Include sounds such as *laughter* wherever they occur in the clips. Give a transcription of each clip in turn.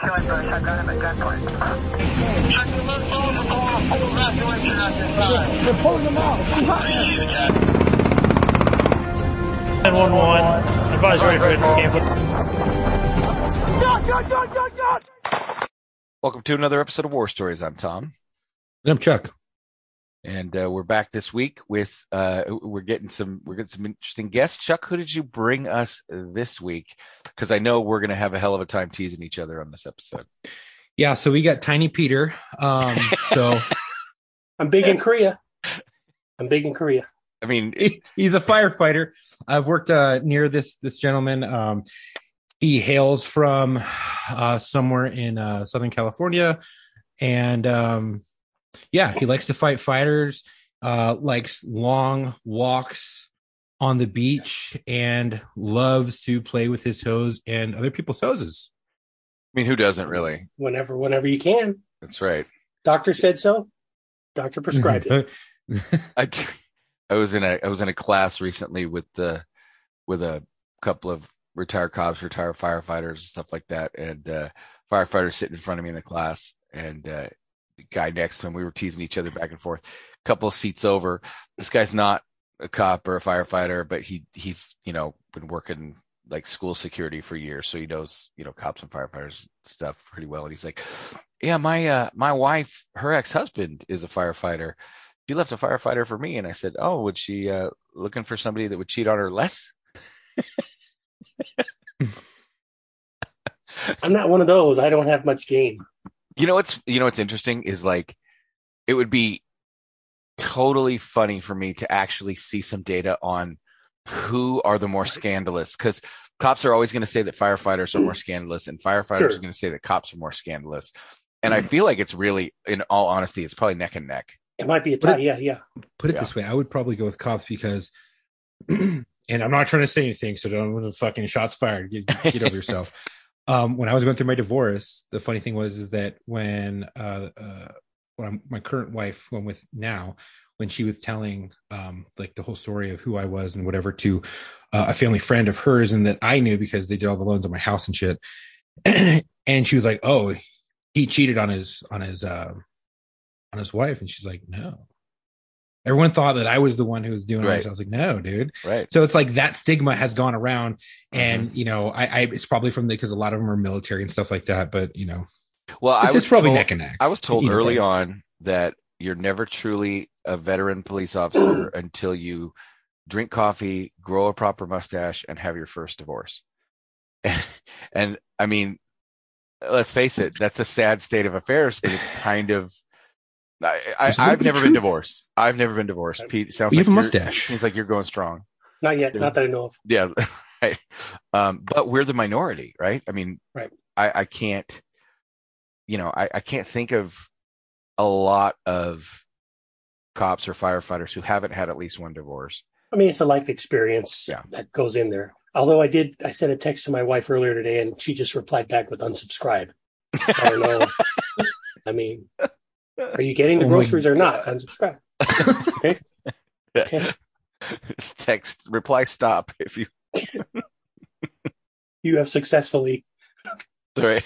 killing brush. I got him at gunpoint. They're pulling them out. 911. Advise ready for camp. God, God, God, God, God! Welcome to another episode of War Stories. I'm Tom, And I'm Chuck. And uh, we're back this week with uh, we're getting some we're getting some interesting guests. Chuck, who did you bring us this week? Because I know we're going to have a hell of a time teasing each other on this episode. Yeah, so we got Tiny Peter. Um, so *laughs* I'm big in Korea. I'm big in Korea. I mean, he- he's a firefighter. I've worked uh, near this this gentleman. Um, he hails from uh, somewhere in uh, Southern California, and um, yeah, he likes to fight fighters. Uh, likes long walks on the beach and loves to play with his hose and other people's hoses. I mean, who doesn't really? Whenever, whenever you can. That's right. Doctor said so. Doctor prescribed it. *laughs* I I was in a I was in a class recently with the with a couple of retired cops, retired firefighters, and stuff like that, and uh, firefighters sitting in front of me in the class, and uh, the guy next to him, we were teasing each other back and forth. A couple of seats over, this guy's not a cop or a firefighter, but he he's you know been working like school security for years, so he knows you know cops and firefighters stuff pretty well. And he's like, "Yeah, my uh, my wife, her ex husband is a firefighter." she left a firefighter for me and i said oh would she uh looking for somebody that would cheat on her less *laughs* I'm not one of those. I don't have much game. You know what's you know what's interesting is like it would be totally funny for me to actually see some data on who are the more scandalous because cops are always going to say that firefighters are more *clears throat* scandalous and firefighters Sure. are going to say that cops are more scandalous and i mm. feel like it's really in all honesty it's probably neck and neck It might be a tie. it- Yeah, yeah. put it Yeah. this way, I would probably go with cops because, *clears throat* and I'm not trying to say anything, so don't fucking shots fired. Get, get over yourself. *laughs* Um, when I was going through my divorce, the funny thing was is that when uh, uh, when I'm, my current wife, who I'm with now, when she was telling um, like the whole story of who I was and whatever to uh, a family friend of hers, and that I knew because they did all the loans on my house and shit, *clears throat* and she was like, "Oh, he cheated on his on his uh, on his wife," and she's like, "No." Everyone thought that I was the one who was doing Right. it. I was like, no, dude. right So it's like that stigma has gone around, and Mm-hmm. you know, I, I it's probably from the because a lot of them are military and stuff like that. But you know, well i it's, was probably told- neck and neck. I was told early place. on that you're never truly a veteran police officer *clears throat* until you drink coffee, grow a proper mustache, and have your first divorce. And, *laughs* and I mean, let's face it, that's a sad state of affairs, but it's kind of. I, I, There's a little I've bit of never been divorced. I've never been divorced. Pete, it sounds You like have a you're- mustache. Seems like you're going strong. Not yet. Yeah. Not that I know of. Yeah, *laughs* right. Um, but we're the minority, right? I mean, Right. I, I can't, you know, I, I can't think of a lot of cops or firefighters who haven't had at least one divorce. I mean, it's a life experience Yeah. that goes in there. Although I did, I sent a text to my wife earlier today, and she just replied back with unsubscribe. I don't know. *laughs* I mean, are you getting the Oh groceries or not? Unsubscribe. *laughs* Okay. Okay. Text reply stop if you You have successfully. sorry.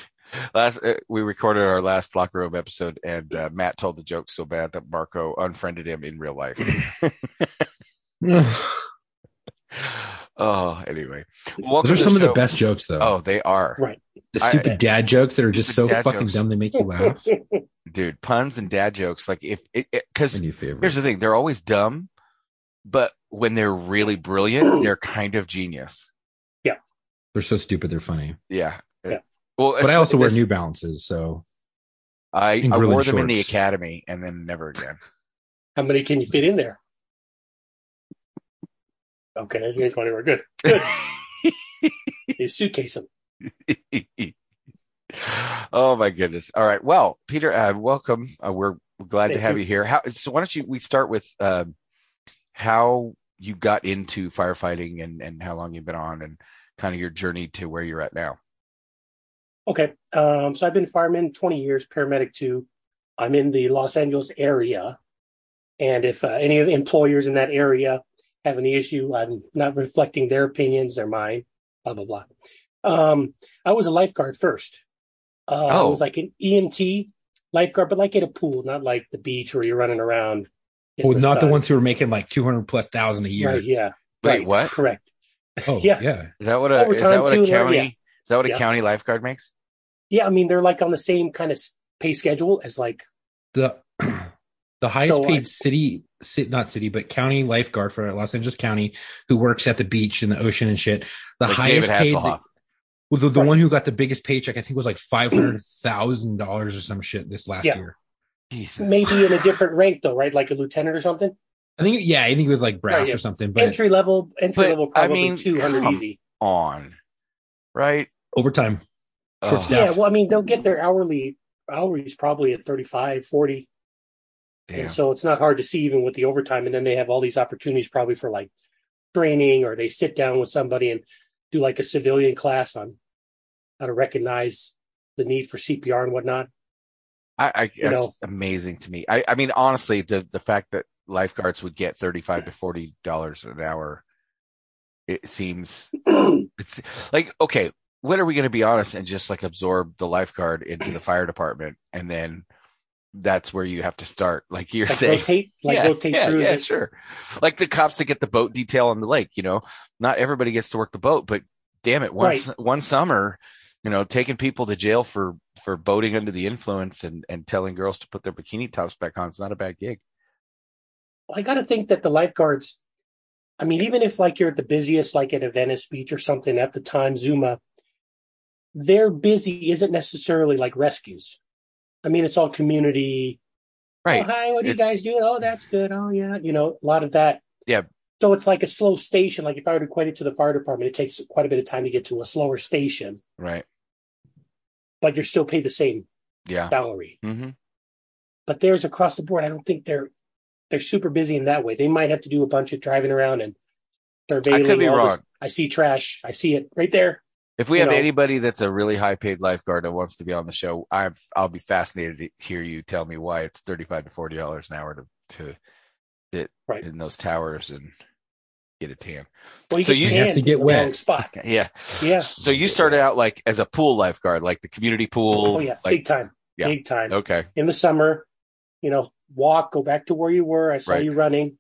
Last uh, we recorded our last locker room episode, and uh, Matt told the joke so bad that Marco unfriended him in real life. *laughs* *laughs* oh, anyway, welcome Those are to some of the best jokes, though. Oh, they are. Right. the I- stupid dad jokes that are just so fucking jokes. dumb they make you laugh. *laughs* dude puns and dad jokes like if it because new favorite. here's the thing they're always dumb but when they're really brilliant *clears throat* they're kind of genius Yeah, They're so stupid. They're funny. yeah Yeah. well But I also wear New Balances, so i, I wore them in the academy and then never again How many can you fit in there? Okay, ain't going anywhere. Good. Good. *laughs* You suitcase them. *laughs* oh my goodness all right well peter uh, welcome uh, we're, we're glad to have you. you here how so why don't you we start with um how you got into firefighting and and how long you've been on and kind of your journey to where you're at now Okay. Um, so I've been fireman 20 years, paramedic too. I'm in the Los Angeles area. And if uh, any of the employers in that area have any issue, I'm not reflecting their opinions, they're mine, blah, blah, blah. Um, I was a lifeguard first. Uh, Oh. It was like an EMT lifeguard, but like at a pool, not like the beach where you're running around. in Well, not the ones who are making like two hundred plus thousand a year. Right, yeah. Wait, right, what? Correct. Oh, *laughs* Yeah. yeah. Is that what a is that what a yeah. county Yeah. is that what a Yeah. county lifeguard makes? Yeah, I mean they're like on the same kind of pay schedule as like The the highest So, paid uh, city, ci- not city, but county lifeguard for Los Angeles County who works at the beach and the ocean and shit. The Like highest David paid. Hasselhoff. Well, the, the Right. one who got the biggest paycheck, I think, was like five hundred thousand dollars or some shit this last Yeah. year. Jesus. maybe in a different rank though, right? Like a lieutenant or something. I think, yeah, I think it was like brass Right, yeah. or something. But entry level, entry But, level, I probably mean, two hundred easy. on. Right? overtime, short Oh. Yeah, well, I mean they'll get their hourly hourlies probably at 35, 40. Damn. And so it's not hard to see even with the overtime. And then they have all these opportunities probably for like training or they sit down with somebody and do like a civilian class on how to recognize the need for CPR and whatnot. I, I you that's know. amazing to me. I, I mean, honestly, the the fact that lifeguards would get thirty five to forty dollars an hour, it seems *clears throat* it's like okay. When are we going to be honest and just like absorb the lifeguard into the fire department, and then that's where you have to start, like you're like saying. rotate, *laughs* like yeah, rotate yeah, yeah, sure. Like the cops that get the boat detail on the lake. You know, not everybody gets to work the boat, but damn it, one Right. one summer, you know, taking people to jail for for boating under the influence and and telling girls to put their bikini tops back on is not a bad gig. Well, I got to think that the lifeguards, I mean, even if like you're at the busiest, like at a Venice beach or something at the time, Zuma, their busy isn't necessarily like rescues. I mean, it's all community. Right. Oh, hi, what are you guys doing? Oh, that's good. Oh, yeah. You know, a lot of that. Yeah. So it's like a slow station. Like if I were to equate it to the fire department, it takes quite a bit of time to get to a slower station, Right. but you're still paid the same Yeah. salary. hmm But theirs across the board, I don't think they're they're super busy in that way. They might have to do a bunch of driving around and surveilling. I could be wrong. this- I see trash. I see it right there. If we have know. anybody that's a really high paid lifeguard that wants to be on the show, I'm I'll be fascinated to hear you tell me why it's thirty five to forty dollars an hour to to sit Right. in those towers and get a tan. Well, you So you have to get wet. wrong spot. *laughs* Yeah. Yeah. So you started out like as a pool lifeguard, like the community pool. Oh yeah, Like big time. yeah. Big time. okay. In the summer, you know, walk, go back to where you were. I saw Right. you running.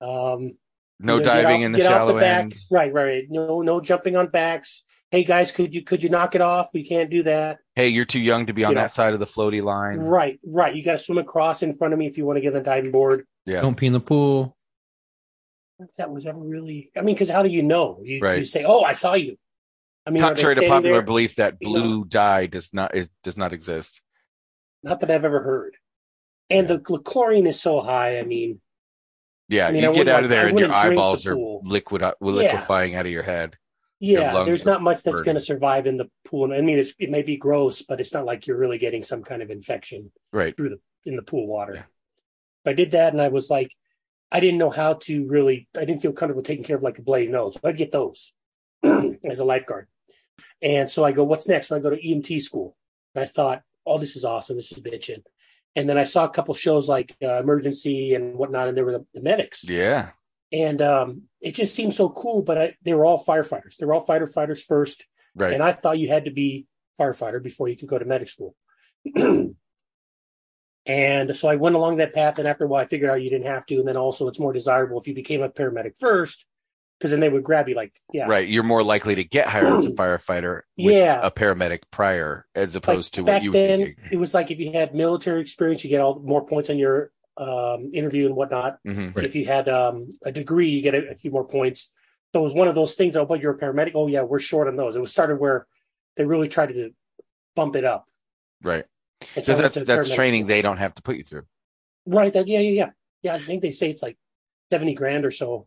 Um, No you know, get diving off- in the get off shallow back. end. Right, right, right. No, no jumping on backs. Hey guys, could you could you knock it off? We can't do that. Hey, you're too young to be on You know. that side of the floaty line. Right, right. You got to swim across in front of me if you want to get on the diving board. Yeah. Don't pee in the pool. That was ever really. I mean, because how do you know? You, Right. you say, "Oh, I saw you." I mean, are they Contrary to standing popular there? belief that You know. blue dye does not is does not exist. Not that I've ever heard. And the chlorine is so high. I mean, Yeah, I mean, you I get out of like- I there and your wouldn't the eyeballs are liquid uh, Yeah. liquefying out of your head. Yeah, there's not much that's going to survive in the pool. I mean, it's, it may be gross, but it's not like you're really getting some kind of infection Right. Through the in the pool water. Yeah. But I did that, and I was like, I didn't know how to really. I didn't feel comfortable taking care of like a bloody nose. So I'd get those *clears throat* as a lifeguard. And so I go, what's next? So I go to EMT school. And I thought, oh, this is awesome. This is bitching. And then I saw a couple shows like uh, Emergency and whatnot, and there were the, the medics. Yeah. And um, it just seemed so cool. But I, they were all firefighters. They were all fighter fighters first. Right. And I thought you had to be firefighter before you could go to medic school. *clears throat* and so I went along that path. And after a while, I figured out you didn't have to. And then also, it's more desirable if you became a paramedic first, because then they would grab you like, yeah, Right. You're more likely to get hired as a *clears throat* firefighter yeah. a paramedic prior as Like, opposed to back what you then, thinking. it was like if you had military experience, you get all more points on your um, interview and whatnot. hmm Right. If you had um, a degree, you get a, a few more points. So it was one of those things. Oh, but you're a paramedic. Oh, yeah, we're short on those. It was started where they really tried to bump it up. Right. And so Because that's that's training school. they don't have to put you through. Right. That, yeah, yeah, yeah. Yeah. I think they say it's like 70 grand or so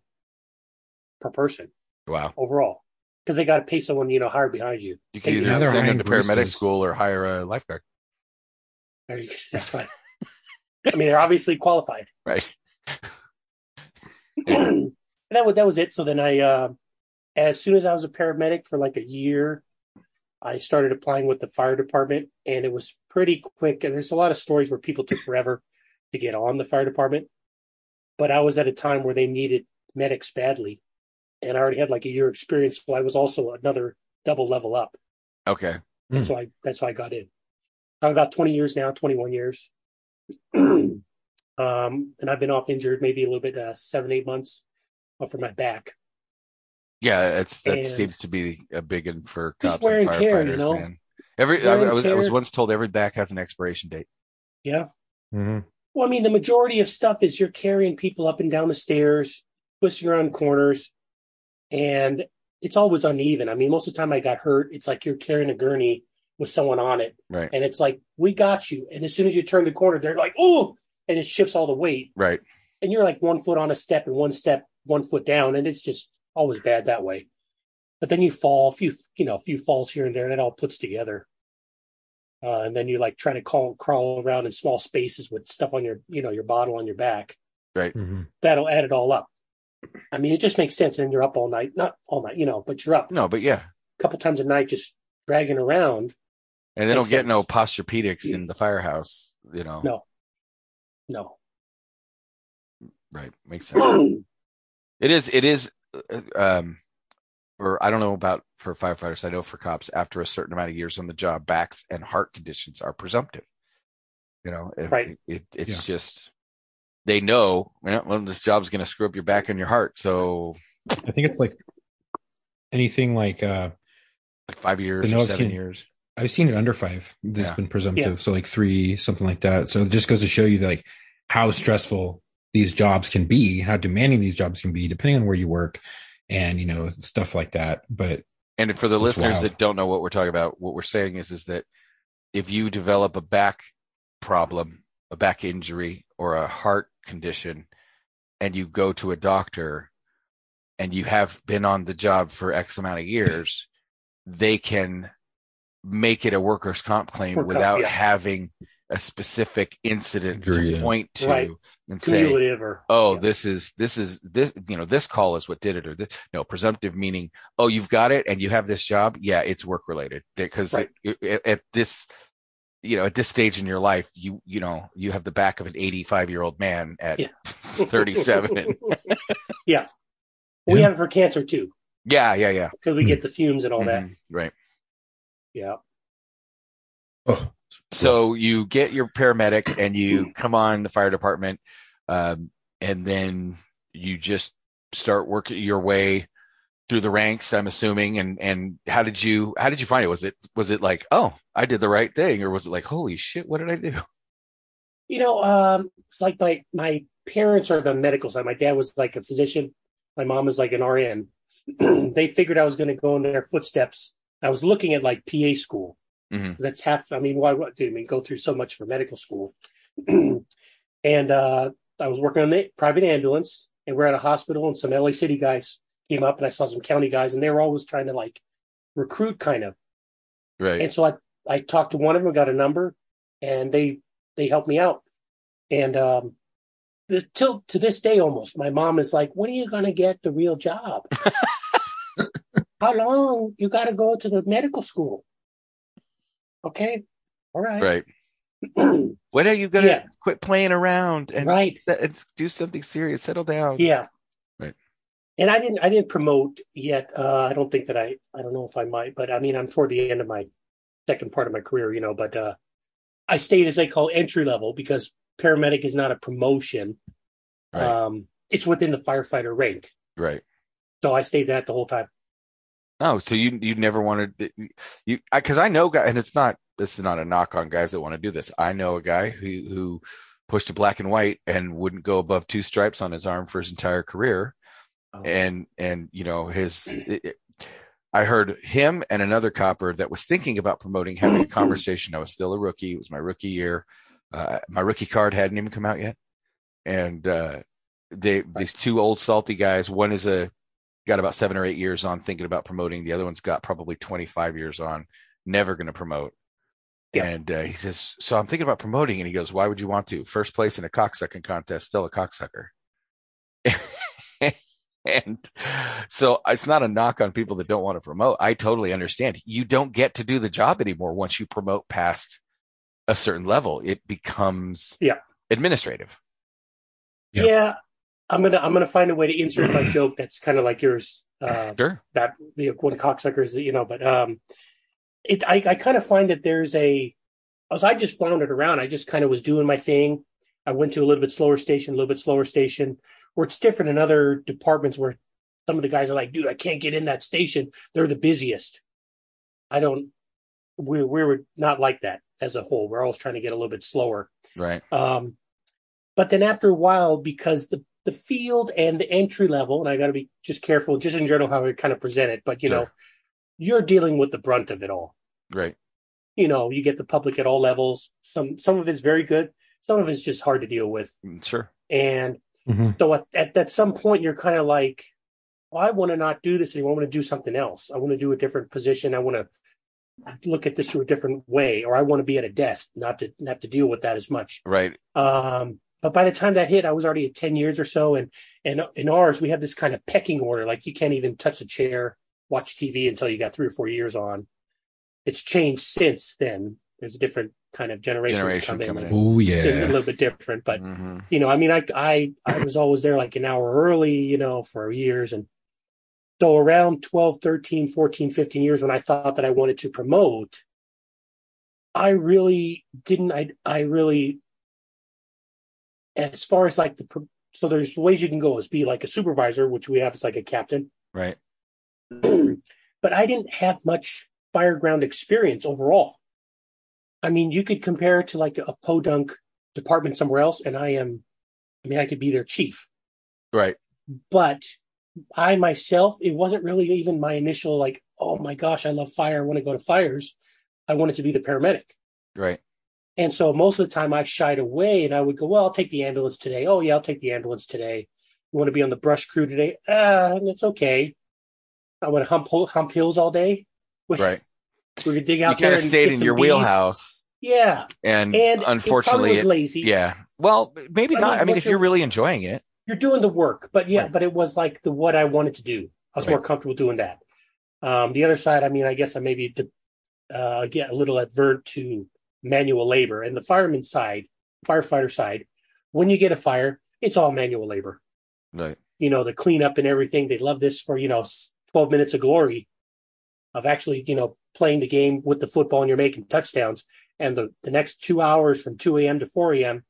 per person Wow. overall because they got to pay someone, you know, hired behind you. You can Yeah, either they're send them to paramedic school or hire a lifeguard. There you go. *laughs* That's fine. I mean, they're obviously qualified. *laughs* Right. *clears throat* that was that was it. So then I, uh, as soon as I was a paramedic for like a year, I started applying with the fire department, and it was pretty quick. And there's a lot of stories where people took forever to get on the fire department, but I was at a time where they needed medics badly, and I already had like a year experience, so I was also another double level up. Okay. That's why that's why I got in. I'm about 20 years now, 21 years. *clears throat* um, and I've been off injured maybe a little bit, uh, seven, eight months off for my back. Yeah, it's that And- seems to be a big one for Just cops and and firefighters, tear, you know? man. Every I, I was I was once told every back has an expiration date. Yeah. Mhm. Well, I mean, the majority of stuff is you're carrying people up and down the stairs, twisting around corners, and it's always uneven. I mean, most of the time I got hurt, it's like you're carrying a gurney with someone on it, Right. and it's like, we got you. And as soon as you turn the corner, they're like, oh, and it shifts all the weight. Right. And you're like one foot on a step and one step, one foot down, and it's just always bad that way. But then you fall, a few, you know, a few falls here and there, and it all puts together. Uh, and then you like try to call, crawl around in small spaces with stuff on your, you know, your bottle on your back. Mhm. That'll add it all up. I mean, it just makes sense. And you're up all night, not all night, you know, but you're up No, but yeah. a couple times a night, just dragging around. And they don't Makes get no sense. posturepedics in the firehouse, you know. No. No. Right. Makes sense. *clears throat* It is. It is. uh, Um, for I don't know about for firefighters. I know for cops, after a certain amount of years on the job, backs and heart conditions are presumptive. You know, it, Right. It, it's just they know. You well, this job's going to screw up your back and your heart. So I think it's like anything like uh like five years or seven seen- years. I've seen it under five that's Yeah. been presumptive. So like three, something like that. So it just goes to show you like how stressful these jobs can be, how demanding these jobs can be, depending on where you work and you know, stuff like that. But And for the listeners wild. that don't know what we're talking about, what we're saying is is that if you develop a back problem, a back injury, or a heart condition, and you go to a doctor and you have been on the job for X amount of years, they can make it a workers' comp claim Work comp, without yeah. having a specific incident Injury, to yeah. point to Right. and say, or oh yeah. this is this is this you know this call is what did it or this no presumptive meaning oh you've got it and you have this job yeah it's work related because Right. it, it- at this you know at this stage in your life you you know you have the back of an 85 year old man at Yeah. *laughs* 37 *laughs* yeah. We Yeah. have it for cancer too, yeah yeah yeah because we get the fumes and all that. Mhm, right Yeah. oh, so you get your paramedic and you come on the fire department um, and then you just start working your way through the ranks i'm assuming and and how did you how did you find it was it was it like oh i did the right thing or was it like holy shit what did i do *laughs* You know, um, it's like my my parents are the medical side. My dad was like a physician. My mom was like an RN. *clears throat* they figured I was going to go in their footsteps. I was looking at like PA school. Mhm. That's half. I mean, why? What? Did I mean go through so much for medical school? *clears throat* and uh, I was working on the private ambulance, and we're at a hospital, and some LA City guys came up, and I saw some county guys, and they were always trying to like recruit, kind of. right And so I, I talked to one of them, got a number, and they they helped me out. And um, the, till to this day, almost, my mom is like, "When are you gonna get the real job? *laughs* How long you got to go to the medical school?" Okay, all right, right *clears throat* when are you gonna Yeah. quit playing around and, right, do something serious settle down yeah, Right. And I didn't I didn't promote yet. Uh, I don't think that I I don't know if I might, but I mean I'm toward the end of my second part of my career, you know. But uh, I stayed as they call entry level because paramedic is not a promotion. Right. Um, it's within the firefighter rank. right So I stayed that the whole time. Oh, so you you never wanted you because I, know guy and it's not this is not a knock on guys that want to do this. I know a guy who who pushed a black and white and wouldn't go above two stripes on his arm for his entire career, Um, and and you know his. It, it- I heard him and another copper that was thinking about promoting having a *clears throat* conversation. I was still a rookie. It was my rookie year. Uh, my rookie card hadn't even come out yet, and uh, they these two old salty guys. One is a got about seven or eight years on thinking about promoting. The other one's got probably 25 years on, never going to promote. Yeah. And uh, he says, So I'm thinking about promoting. And he goes, Why would you want to? First place in a cocksucking contest, still a cocksucker. *laughs* and so it's not a knock on people that don't want to promote. I totally understand. You don't get to do the job anymore once you promote past a certain level. It becomes Yeah. administrative. Yeah. Yeah. I'm gonna I'm gonna find a way to insert my *clears throat* joke that's kind of like yours. Uh, Sure. that you know, one cocksuckers, you know, but um, it I, I kind of find that there's a as I just floundered around, I just kind of was doing my thing. I went to a little bit slower station, a little bit slower station, where it's different in other departments where some of the guys are like, dude, I can't get in that station. They're the busiest. I don't we we were not like that as a whole. We're always trying to get a little bit slower. Right. Um but then after a while, because the the field and the entry level, and I gotta be just careful, just in general how I kind of present it, but you know, you're dealing with the brunt of it all Right. you know, you get the public at all levels. Some some of it's very good, some of it's just hard to deal with. Mm, Sure. And Mhm. so at, at, at some point you're kind of like, well, I want to not do this anymore. I want to do something else. I want to do a different position. I want to look at this through a different way, or I want to be at a desk, not to not to deal with that as much. Right. Um, but by the time that hit, I was already at 10 years or so. And and in ours, we have this kind of pecking order. Like you can't even touch a chair, watch TV until you got three or four years on. It's changed since then. There's a different kind of generations Generation come in. coming and Oh A little bit different, but Mhm. you know, I mean, I I I was always there like an hour early, you know, for years. And so around 12, 13, 14, 15 years when I thought that I wanted to promote, I really didn't. I I really, as far as like the so there's ways you can go is be like a supervisor, which we have as like a captain, Right. *clears throat* but I didn't have much fireground experience overall. I mean, you could compare it to like a podunk department somewhere else, and I am, I mean, I could be their chief, Right. but I myself, it wasn't really even my initial like, oh my gosh, I love fire. I want to go to fires. I wanted to be the paramedic. Right. And so most of the time I shied away and I would go, well, I'll take the ambulance today. Oh, yeah, I'll take the ambulance today. You want to be on the brush crew today? Ah, that's okay. I want to hump, hump hills all day. *laughs* Right. We're going to dig You kind of stayed in your bees. wheelhouse, Yeah. and, And unfortunately, it lazy. yeah. Well, maybe I not. mean, I mean, if you're you're- really enjoying it, You're doing the work, but yeah, Right. but it was like the what I wanted to do. I was Right. more comfortable doing that. Um, the other side, I mean, I guess I maybe uh, get a little advert to manual labor and the fireman side, firefighter side. When you get a fire, it's all manual labor. right. you know, the cleanup and everything. They love this for, you know, 12 minutes of glory of actually, you know, playing the game with the football and you're making touchdowns. And the, the next two hours from 2 a.m. to 4 a.m.,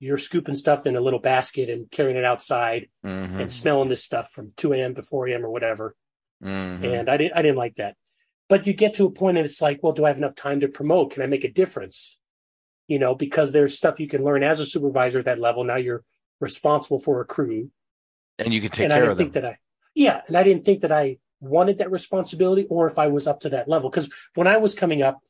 you're scooping stuff in a little basket and carrying it outside Mhm. and smelling this stuff from 2 a.m. to 4 a.m. or whatever. Mhm. And I didn't, I didn't like that. But you get to a point and it's like, well, do I have enough time to promote? Can I make a difference? You know, because there's stuff you can learn as a supervisor at that level. Now you're responsible for a crew and you can take and I care didn't of them. think that I, yeah, and I didn't think that I wanted that responsibility or if I was up to that level. Because when I was coming up,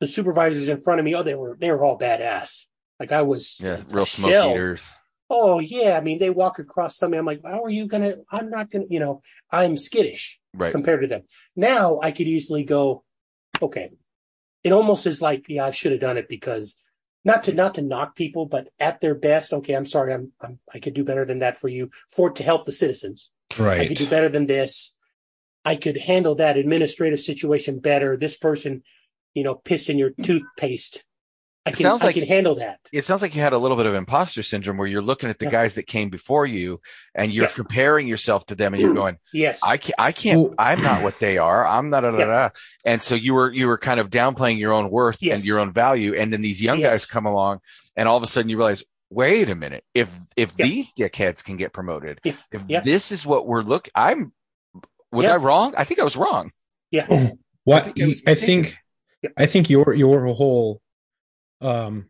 the supervisors in front of me, oh, they were they were all badass. Like I was, yeah, real smoke eaters. Oh yeah, I mean they walk across something. I'm like, how are you gonna? I'm not gonna. You know, I'm skittish Right. compared to them. Now I could easily go, okay. It almost is like, yeah, I should have done it because not to not to knock people, but at their best, okay, I'm sorry, I'm, I'm I could do better than that for you for to help the citizens. Right. I could do better than this. I could handle that administrative situation better. This person, you know, pissed in your toothpaste. I It can, sounds I like- can handle that. It sounds like you had a little bit of imposter syndrome where you're looking at the Yeah. guys that came before you and you're Yeah. comparing yourself to them and you're going, Yes. I can't, I can't, I'm not what they are. I'm not, da, da, Yeah. da. and so you were, you were kind of downplaying your own worth and your own value. And then these young Yes. guys come along and all of a sudden you realize, wait a minute, if, if Yeah. these dickheads can get promoted, Yeah. if Yeah. this is what we're looking, I'm, was Yeah. I wrong? I think I was wrong. yeah. Oh, what I think I think I think your your whole um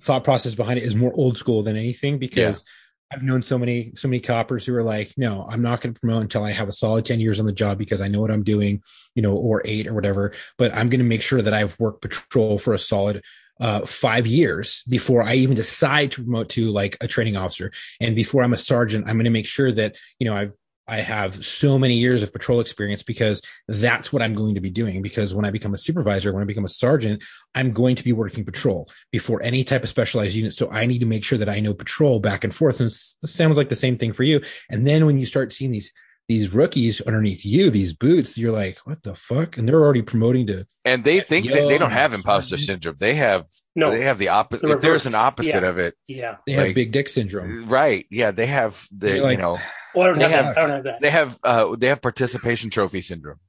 thought process behind it is more old school than anything because I've known so many so many coppers who are like, no, I'm not going to promote until I have a solid 10 years on the job because I know what I'm doing, you know, or 8 or whatever, but I'm going to make sure that I've worked patrol for a solid uh, five years before I even decide to promote to like a training officer. And before I'm a sergeant, I'm going to make sure that, you know, I've, I have so many years of patrol experience because that's what I'm going to be doing. Because when I become a supervisor, when I become a sergeant, I'm going to be working patrol before any type of specialized unit. So I need to make sure that I know patrol back and forth. And it sounds like the same thing for you. And then when you start seeing these these rookies underneath you, these boots, you're like, what the fuck? And they're already promoting to And they think that they don't have imposter syndrome. They have, No. they have the opposite. The If there's an opposite Yeah. of it, Yeah. they have big dick syndrome. right? Yeah, they have the You're like, you know *sighs* Well, I don't They have, have- that. I don't have that. they have uh they have participation trophy syndrome.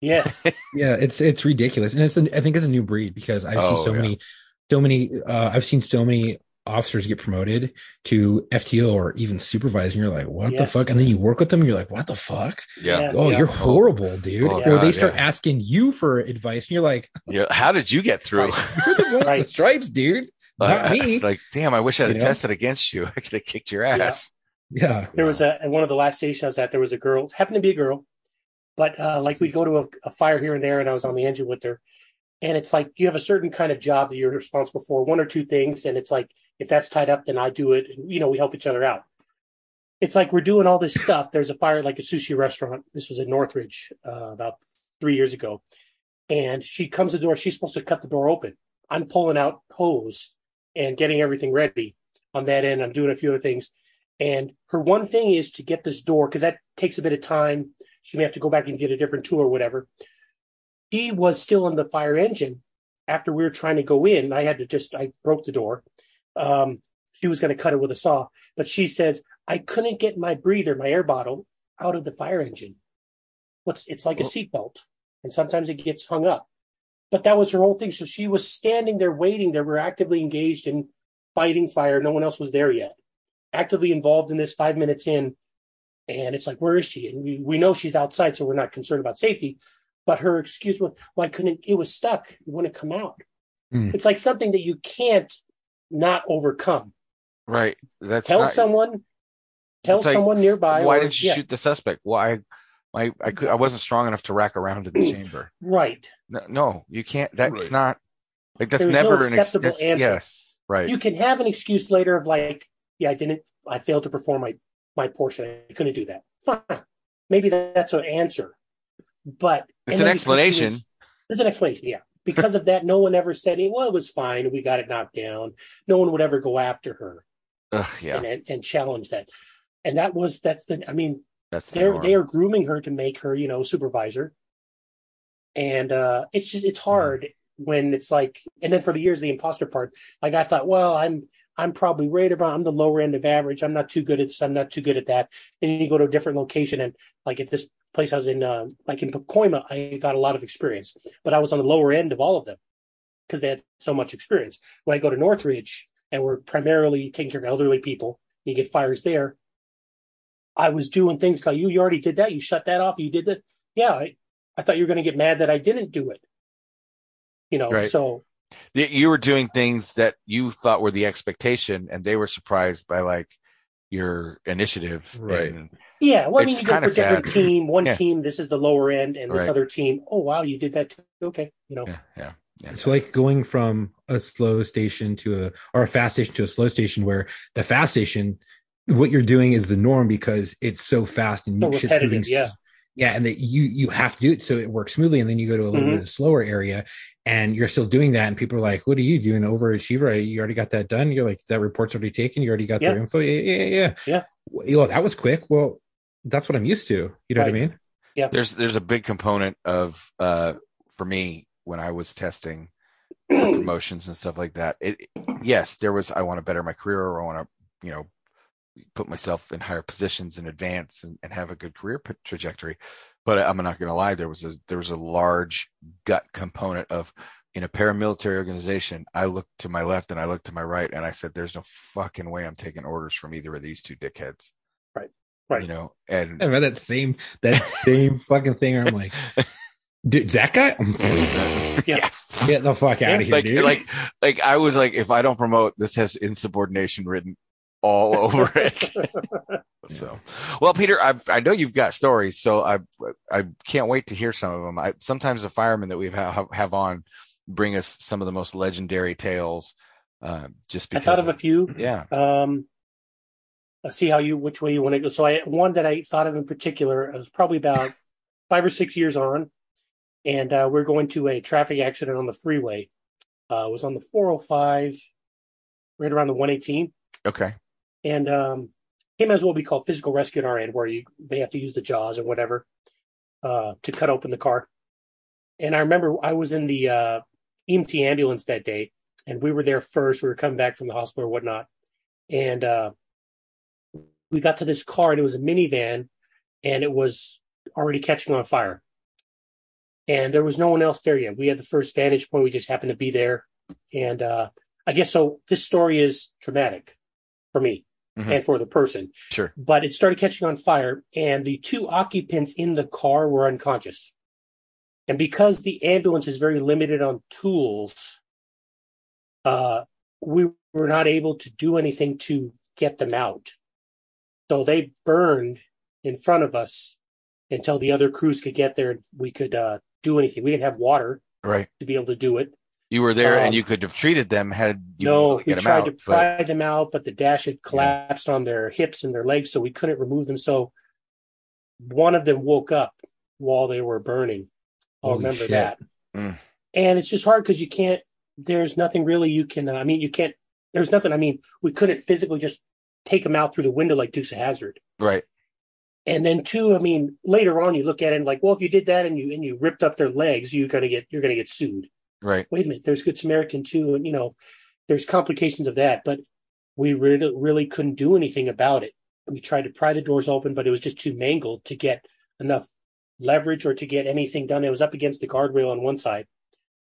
Yes. *laughs* Yeah, it's it's ridiculous, and it's I think it's a new breed because I've Oh, seen so yeah. many, so many. Uh, I've seen so many officers get promoted to FTO or even supervisor, and you're like, what the fuck? And then you work with them, and you're like, what the fuck? Yeah. Yeah. Oh, you're horrible, dude. Oh, or God, they start yeah. asking you for advice, and you're like, *laughs* Yeah. How did you get through? you're the one with the stripes, dude. *laughs* Not Like, me. *laughs* like, damn, I wish I'd have You know? tested against you. I could have kicked your ass. Yeah, There was a at one of the last stations I was at. There was a girl, happened to be a girl, but uh, like we'd go to a, a fire here and there, and I was on the engine with her. And it's like you have a certain kind of job that you're responsible for, one or two things, and it's like if that's tied up, then I do it. And, you know, we help each other out. It's like we're doing all this stuff. There's a fire like a sushi restaurant. This was in Northridge uh, about three years ago, and she comes to the door. She's supposed to cut the door open. I'm pulling out hose and getting everything ready on that end. I'm doing a few other things. And her one thing is to get this door because that takes a bit of time. She may have to go back and get a different tool or whatever. She was still in the fire engine after we were trying to go in. I had to just, I broke the door. Um, she was going to cut it with a saw, but she says, I couldn't get my breather, my air bottle out of the fire engine. What's it's like a Oh. seatbelt, and sometimes it gets hung up. But that was her whole thing. So she was standing there waiting. They were actively engaged in fighting fire. No one else was there yet actively involved in this five minutes in and it's like where is she and we, we know she's outside so we're not concerned about safety but her excuse was well i couldn't it was stuck it wouldn't come out Hmm. it's like something that you can't not overcome Right. That's tell not, someone tell like, someone nearby Why or- didn't you yeah, shoot the suspect? Why? I, I could. I wasn't strong enough to rack around in the *clears throat* chamber. right No, no, you can't. That's Right. not like that's There's no never an ex- acceptable that's- answer. Yes, right. you can have an excuse later of like yeah i didn't i failed to perform my my portion i couldn't do that fine maybe that's an answer but It's an then because she was- explanation. There's an explanation, yeah. Because of that, no one ever said, well, it was fine. We got it knocked down. No one would ever go after her yeah, and, and, and challenge that. And that was, that's the, I mean, that's they're, norm. they are grooming her to make her, you know, supervisor. And uh, it's just, it's hard when it's like, and then for the years, the imposter part, like I thought, well, I'm, I'm probably right about, I'm the lower end of average. I'm not too good at this. I'm not too good at that. And you go to a different location and like at this place I was in, uh, like in Pacoima, I got a lot of experience, but I was on the lower end of all of them because they had so much experience. When I go to Northridge and we're primarily taking care of elderly people, you get fires there. I was doing things like you, you already did that. You shut that off. You did that. Yeah. I, I thought you were going to get mad that I didn't do it. You know, Right. so you were doing things that you thought were the expectation, and they were surprised by like your initiative. Right. and- yeah. Well, I mean, you go kinda for different sad. team. One Yeah. team, this is the lower end, and this Right. other team, oh wow, you did that too. Okay, you know, yeah, yeah, yeah. It's like going from a slow station to a or a fast station to a slow station where the fast station what you're doing is the norm because it's so fast and So shit's repetitive, moving yeah. Yeah and that you you have to do it so it works smoothly and then you go to a little Mhm. bit slower area and you're still doing that and people are like what are you doing overachiever you already got that done? You're like that report's already taken. You already got their info. Yeah yeah yeah Yeah. Well, you know, that was quick. Well that's what i'm used to. You know what i mean? Yeah. There's there's a big component of uh for me when I was testing *clears throat* promotions and stuff like that. It yes, there was I want to better my career or I want to you know put myself in higher positions in advance and, and have a good career p- trajectory. But I'm not going to lie, there was a there was a large gut component of in a paramilitary organization. I looked to my left and I looked to my right, and I said, "There's no fucking way I'm taking orders from either of these two dickheads." Right. Right. You know, and I've had that same that same *laughs* fucking thing where i'm like dude that guy *laughs* Yeah. get the fuck out of here like dude like like I was like, if I don't promote, this has insubordination written all *laughs* over it. so, well, Peter, I I know you've got stories, so I I can't wait to hear some of them. I sometimes the firemen that we have have on bring us some of the most legendary tales. Uh, just because I thought of a few. yeah, Um, see how you which way you want to go. So I one that I thought of in particular was probably about *laughs* five or six years on, and uh, we're going to a traffic accident on the freeway. Uh, it was on the 405, right around the 118, okay, and um, came as what we call physical rescue at our end, where you they have to use the jaws and whatever uh, to cut open the car. And I remember I was in the uh, EMT ambulance that day, and we were there first. We were coming back from the hospital or whatnot, and uh, we got to this car, and it was a minivan, and it was already catching on fire. and there was no one else there yet. We had the first vantage point. We just happened to be there, and uh, I guess so. This story is traumatic for me Mhm. and for the person, Sure. but it started catching on fire, and the two occupants in the car were unconscious. And because the ambulance is very limited on tools, uh, we were not able to do anything to get them out. So they burned in front of us until the other crews could get there and we could uh, do anything. We didn't have water Right. to be able to do it. You were there Um, and you could have treated them had you no, we them tried out. to but- pry them out, but the dash had collapsed on their hips and their legs, so we couldn't remove them. So one of them woke up while they were burning. I'll Holy remember shit. that. Mm. And it's just hard because you can't. There's nothing really you can. Uh, I mean, you can't. There's nothing. I mean, we couldn't physically just take them out through the window like Dukes of Hazzard. right. And then two, I mean, later on you look at it and like, well, if you did that and you and you ripped up their legs, you're gonna get you're gonna get sued. Right. Wait a minute, there's Good Samaritan too, and you know, there's complications of that, but we really really couldn't do anything about it. We tried to pry the doors open, but it was just too mangled to get enough leverage or to get anything done. It was up against the guardrail on one side.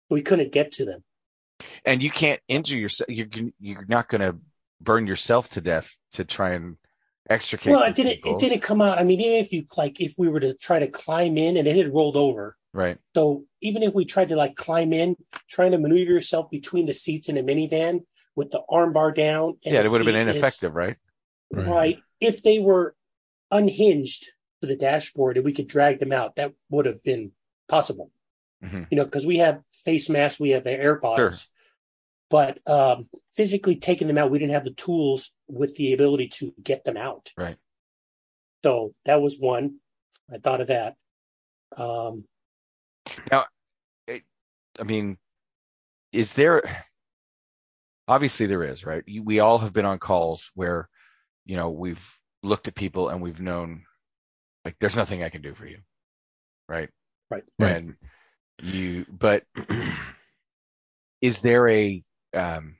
We couldn't get to them. And you can't injure yourself. You're you're not going to burn yourself to death to try and extricate. well, it didn't people. it didn't come out. I mean, even if you like if we were to try to climb in and it had rolled over, Right. So even if we tried to like climb in, trying to maneuver yourself between the seats in a minivan with the arm bar down, and Yeah, it would have been seat is- ineffective, right? Right. right? If they were unhinged to the dashboard and we could drag them out, that would have been possible. Mhm. You know, because we have face masks, we have air bottles, Sure. but um, physically taking them out, we didn't have the tools with the ability to get them out. Right. So that was one. I thought of that. Um, I mean, is there? Obviously, there is, right? We all have been on calls where, you know, we've looked at people and we've known, like, there's nothing I can do for you, right? Right. Right. And you, but *clears throat* is there a, um,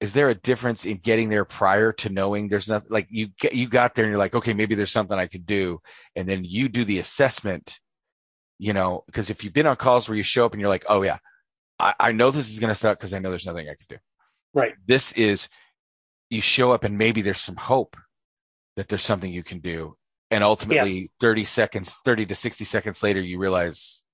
is there a difference in getting there prior to knowing there's nothing like you get you got there and you're like okay maybe there's something i could do and then you do the assessment you know because if you've been on calls where you show up and you're like oh yeah i, I know this is going to suck because i know there's nothing i can do right. this is you show up and maybe there's some hope that there's something you can do and ultimately 30 seconds 30 to 60 seconds later you realize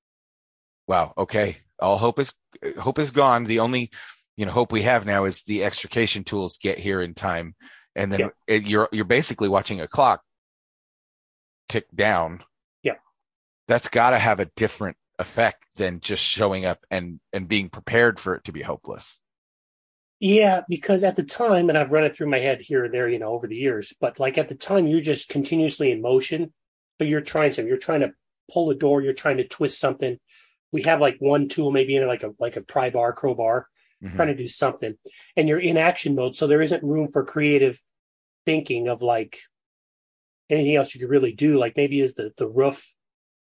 wow okay all hope is hope is gone the only you know hope we have now is the extrication tools get here in time and then Yeah. it, you're you're basically watching a clock tick down Yeah. That's got to have a different effect than just showing up and and being prepared for it to be hopeless Yeah, because at the time, and I've run it through my head here and there, you know, over the years, but like at the time, you're just continuously in motion. So you're trying something, you're trying to pull a door, you're trying to twist something. We have like one tool, maybe in like a like a pry bar, crowbar, Mhm. trying to do something, and you're in action mode. So there isn't room for creative thinking of like anything else you could really do. Like maybe is the the roof.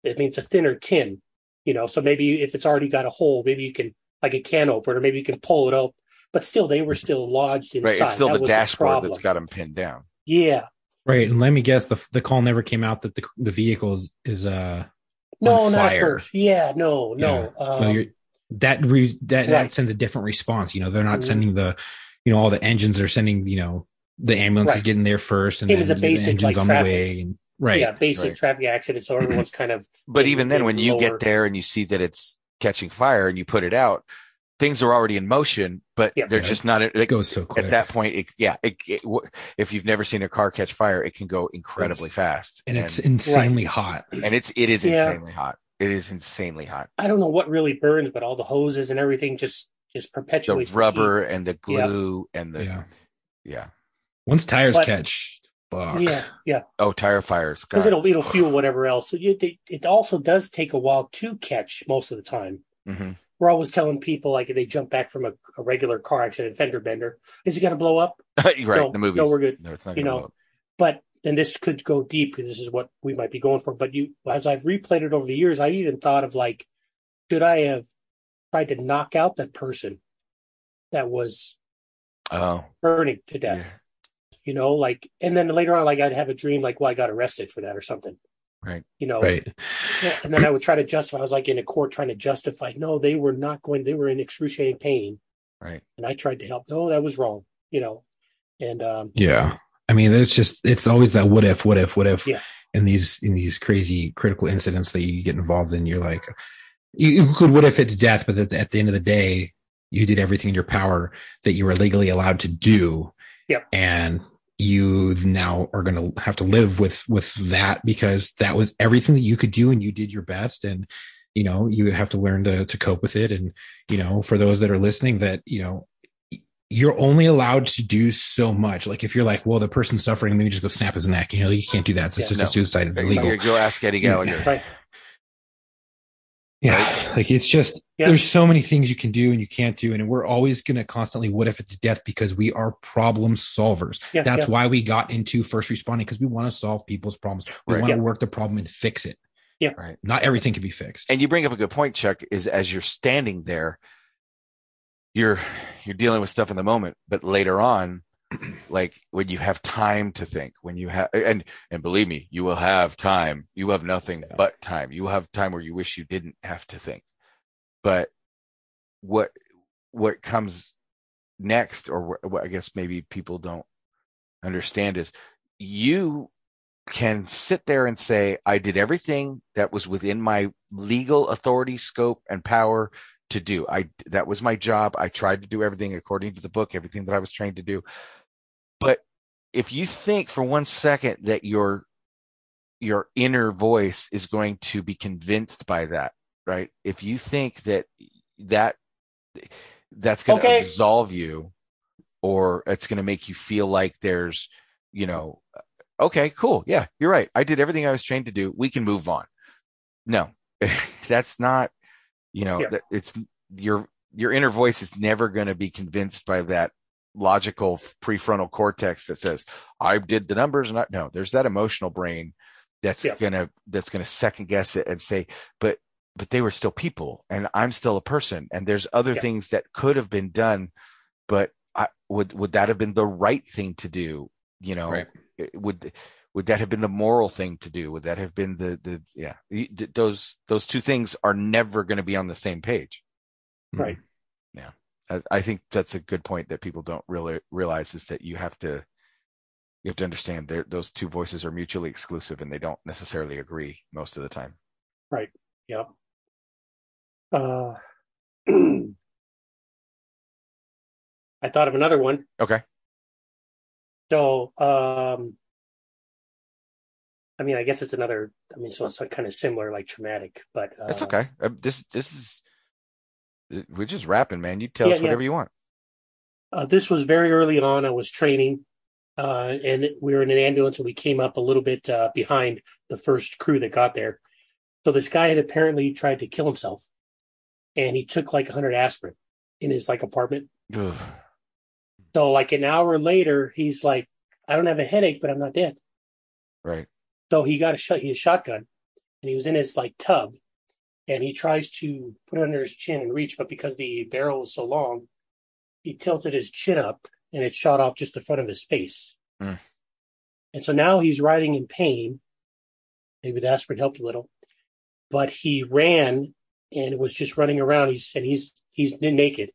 It means a thinner tin, you know. So maybe if it's already got a hole, maybe you can like a can opener, or maybe you can pull it up. But still, they were still lodged inside. right it's still That the dashboard problem. that's got them pinned down Yeah. Right, and let me guess the the call never came out that the the vehicle is, is uh No, on not at fire. first. Yeah, no, no. Yeah. Um, so you're that re, that that sends a different response. You know, they're not Mhm. sending the you know all the engines. They're sending you know the ambulance is getting there first, and It then was a the basic, engines like, on traffic. the way. And, right, yeah, basic right. traffic accident. So everyone's kind of *clears throat* But in- even then, in when you get there and you see that it's catching fire and you put it out, things are already in motion, but Yeah. they're Yeah. just not. it It, goes so quick. at that point, it, yeah. It, it, if you've never seen a car catch fire, it can go incredibly fast, and it's and, insanely hot. and it's it is Yeah. insanely hot. It is insanely hot. I don't know what really burns, but all the hoses and everything just just The perpetuates the rubber and the Yeah. glue and the Yeah, yeah. once tires But- catch, fuck. Yeah, yeah, Oh, tire fires. because it'll it'll fuel whatever else. So you, it, it also does take a while to catch most of the time. Mhm. We're always telling people like if they jump back from a, a regular car accident, fender bender, is it going to blow up? *laughs* Right. No, the movies. no, we're good. No, it's not. You gonna know, blow up. but then this could go deep because this is what we might be going for. But you, as I've replayed it over the years, I even thought of like, should I have tried to knock out that person that was Oh, burning to death? yeah. You know, like, and then later on, like I'd have a dream, like, well, I got arrested for that or something. Right. You know, Right. And then I would try to justify. I was like in a court trying to justify. No, they were not going. They were in excruciating pain, Right. and I tried to help. No, that was wrong. You know, and um, Yeah. I mean, it's just it's always that what if, what if, what if Yeah. in these in these crazy critical incidents that you get involved in, you're like you, could what if it to death, but at the, at the end of the day, you did everything in your power that you were legally allowed to do. Yep. And you now are going to have to live with with that because that was everything that you could do and you did your best and you know you have to learn to to cope with it and you know for those that are listening that you know you're only allowed to do so much. Like if you're like, well, the person's suffering, maybe just go snap his neck. You know, you can't do that. It's Yeah. assisted No. suicide. It's illegal. you Go ask Eddie Gallagher. right. Yeah. Like it's just Yeah. there's so many things you can do and you can't do. And we're always gonna constantly what if it to death because we are problem solvers. Yeah, That's yeah. why we got into first responding, because we want to solve people's problems. We Right. want to Yeah. work the problem and fix it. Yeah. Right. Not everything can be fixed. And you bring up a good point, Chuck, is as you're standing there, you're you're dealing with stuff in the moment, but later on, like when you have time to think, when you have and and believe me, you will have time. You have nothing Yeah. but time. You will have time where you wish you didn't have to think. But what what comes next, or what, what I guess maybe people don't understand is you can sit there and say, I did everything that was within my legal authority, scope, and power to do. I that was my job. I tried to do everything according to the book, everything that I was trained to do. If you think for one second that your your inner voice is going to be convinced by that, right? If you think that that that's going to Okay. absolve you or it's going to make you feel like there's, you know, okay, cool. Yeah, you're right. I did everything I was trained to do. We can move on. No, *laughs* that's not, you know, Yeah. it's your, your inner voice is never going to be convinced by that logical prefrontal cortex that says, I did the numbers and I, no, there's that emotional brain that's Yeah. gonna, that's gonna second guess it and say, but, but they were still people and I'm still a person and there's other Yeah. things that could have been done, but I would, would that have been the right thing to do? You know, Right. would would that have been the moral thing to do would that have been the the yeah those those two things are never going to be on the same page Right. I, I think that's a good point that people don't really realize is that you have to you have to understand that those two voices are mutually exclusive and they don't necessarily agree most of the time Right. Yep. Uh, *clears throat* I thought of another one. okay So, um, I mean, I guess it's another. I mean, so it's kind of similar, like traumatic, but uh, that's okay Uh, this this is we're just rapping man you tell Yeah, us whatever you want Uh, this was very early on. I was training, uh, and we were in an ambulance, and we came up a little bit uh, behind the first crew that got there. So this guy had apparently tried to kill himself, and he took like 100 aspirin in his like apartment. Ugh. So like an hour later, he's like, "I don't have a headache, but I'm not dead." right So he got a shot. He had a shotgun, and he was in his like tub, and he tries to put it under his chin and reach, but because the barrel is so long, he tilted his chin up, and it shot off just the front of his face. Mm. And so now he's riding in pain. Maybe the aspirin helped a little, but he ran and was just running around. He's and he's he's naked,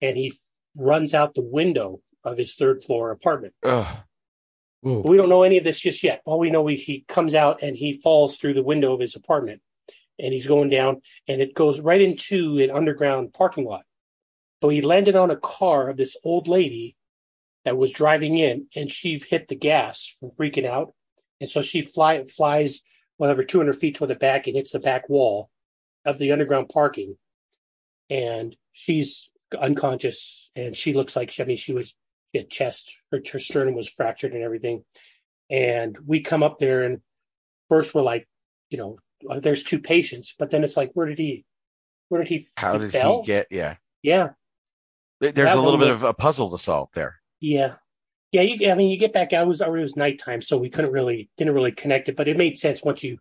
and he runs out the window of his third floor apartment. We don't know any of this just yet. All we know, we, he comes out and he falls through the window of his apartment, and he's going down, and it goes right into an underground parking lot. So he landed on a car of this old lady that was driving in, and she hit the gas from freaking out, and so she fly flies whatever 200 feet toward the back and hits the back wall of the underground parking, and she's unconscious, and she looks like she, I mean she was she chest, her, her sternum was fractured and everything. And we come up there and first we're like, you know, uh, there's two patients, but then it's like, where did he, where did he, how he did fell? he get yeah Yeah. There- That there's a little bit was- of a puzzle to solve there Yeah. Yeah. You, I mean, you get back, I was, already it was nighttime, so we couldn't really, didn't really connect it, but it made sense once you,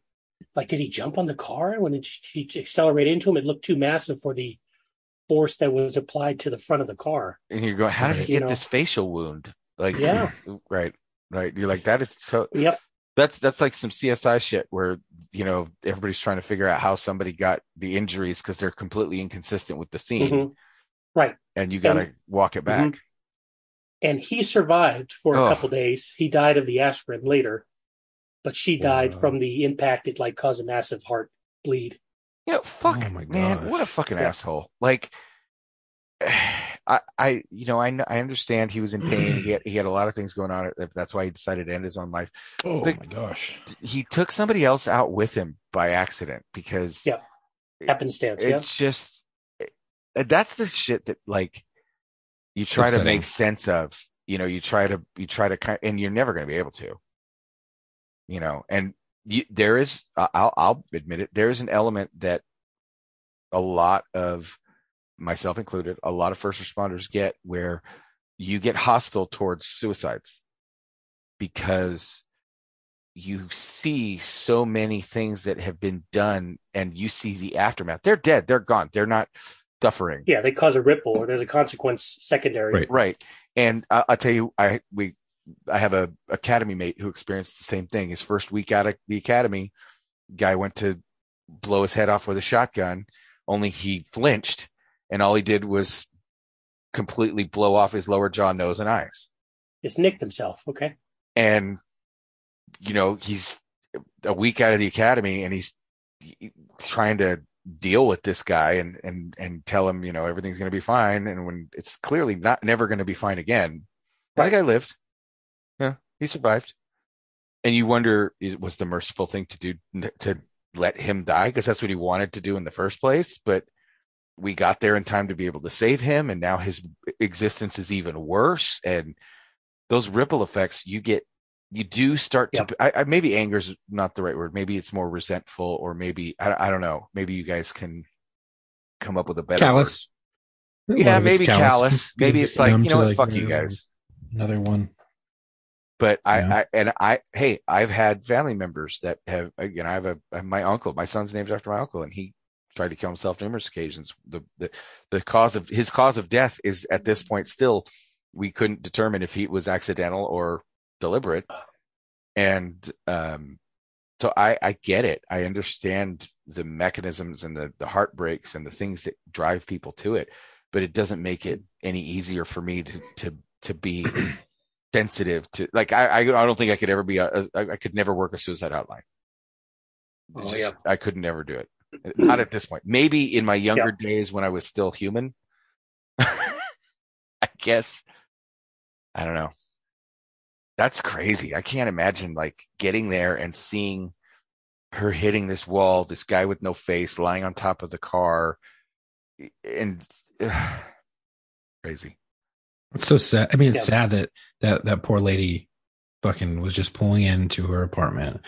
like, did he jump on the car when it, she accelerated into him? It looked too massive for the force that was applied to the front of the car. and you're going how did he You get know. this facial wound like Yeah. right right you're like that is so Yep. That's that's like some CSI shit where you know everybody's trying to figure out how somebody got the injuries because they're completely inconsistent with the scene, Mhm. Right. and you got to walk it back. Mhm. And he survived for a Oh. couple days. He died of the aspirin later, but she died Wow. from the impact. It like caused a massive heart bleed. You know, fuck, Oh my man, what a fucking Yeah. asshole! Like, *sighs* *sighs* I, I, you know, I, I understand he was in pain. he had, he had a lot of things going on. If That's why he decided to end his own life. Oh Like- my gosh. He took somebody else out with him by accident because Yeah. Happenstance. Yeah. it's just it- that's the shit that like you try to make sense of. You know, you try to you try to kind, and you're never going to be able to. You know, and you, there is, I'll, I'll admit it, there is an element that a lot of myself included, a lot of first responders get where you get hostile towards suicides because you see so many things that have been done and you see the aftermath. They're dead. They're gone. They're not suffering. Yeah. They cause a ripple or there's a consequence secondary. Right. Right. And I, I'll tell you, I, we, I have a academy mate who experienced the same thing. His first week out of the academy, guy went to blow his head off with a shotgun, only he flinched and all he did was completely blow off his lower jaw, nose, and eyes. Just nicked himself. Okay. And, you know, he's a week out of the academy and he's trying to deal with this guy and, and, and tell him, you know, everything's going to be fine. And when it's clearly not, never going to be fine again. That guy lived. Yeah. He survived. And you wonder, is, was the merciful thing to do to let him die? Cause that's what he wanted to do in the first place. But we got there in time to be able to save him. And now his existence is even worse. And those ripple effects you get, you do start to, Yep. I, I, maybe anger is not the right word. Maybe it's more resentful or maybe, I, I don't know. Maybe you guys can come up with a better word. Callous. A lot Yeah, maybe callous. *laughs* Maybe it's like, you know what? like, Fuck you guys. Another one. but I, Yeah. I and I hey I've had family members that have again I have a my uncle my son's named after my uncle and he tried to kill himself numerous occasions the the the cause of his cause of death is at this point still we couldn't determine if he was accidental or deliberate and um so I I get it I understand the mechanisms and the the heartbreaks and the things that drive people to it but it doesn't make it any easier for me to to to be *clears throat* sensitive to like I I, don't think I could ever be a, a I could never work a suicide hotline. It's Oh, just- yeah. I could never do it. Not at this point. Maybe in my younger days when I was still human. *laughs* I guess. I don't know. That's crazy. I can't imagine like getting there and seeing her hitting this wall, this guy with no face lying on top of the car and *sighs* crazy. It's so sad. I mean, it's Yeah. sad that that that poor lady fucking was just pulling into her apartment.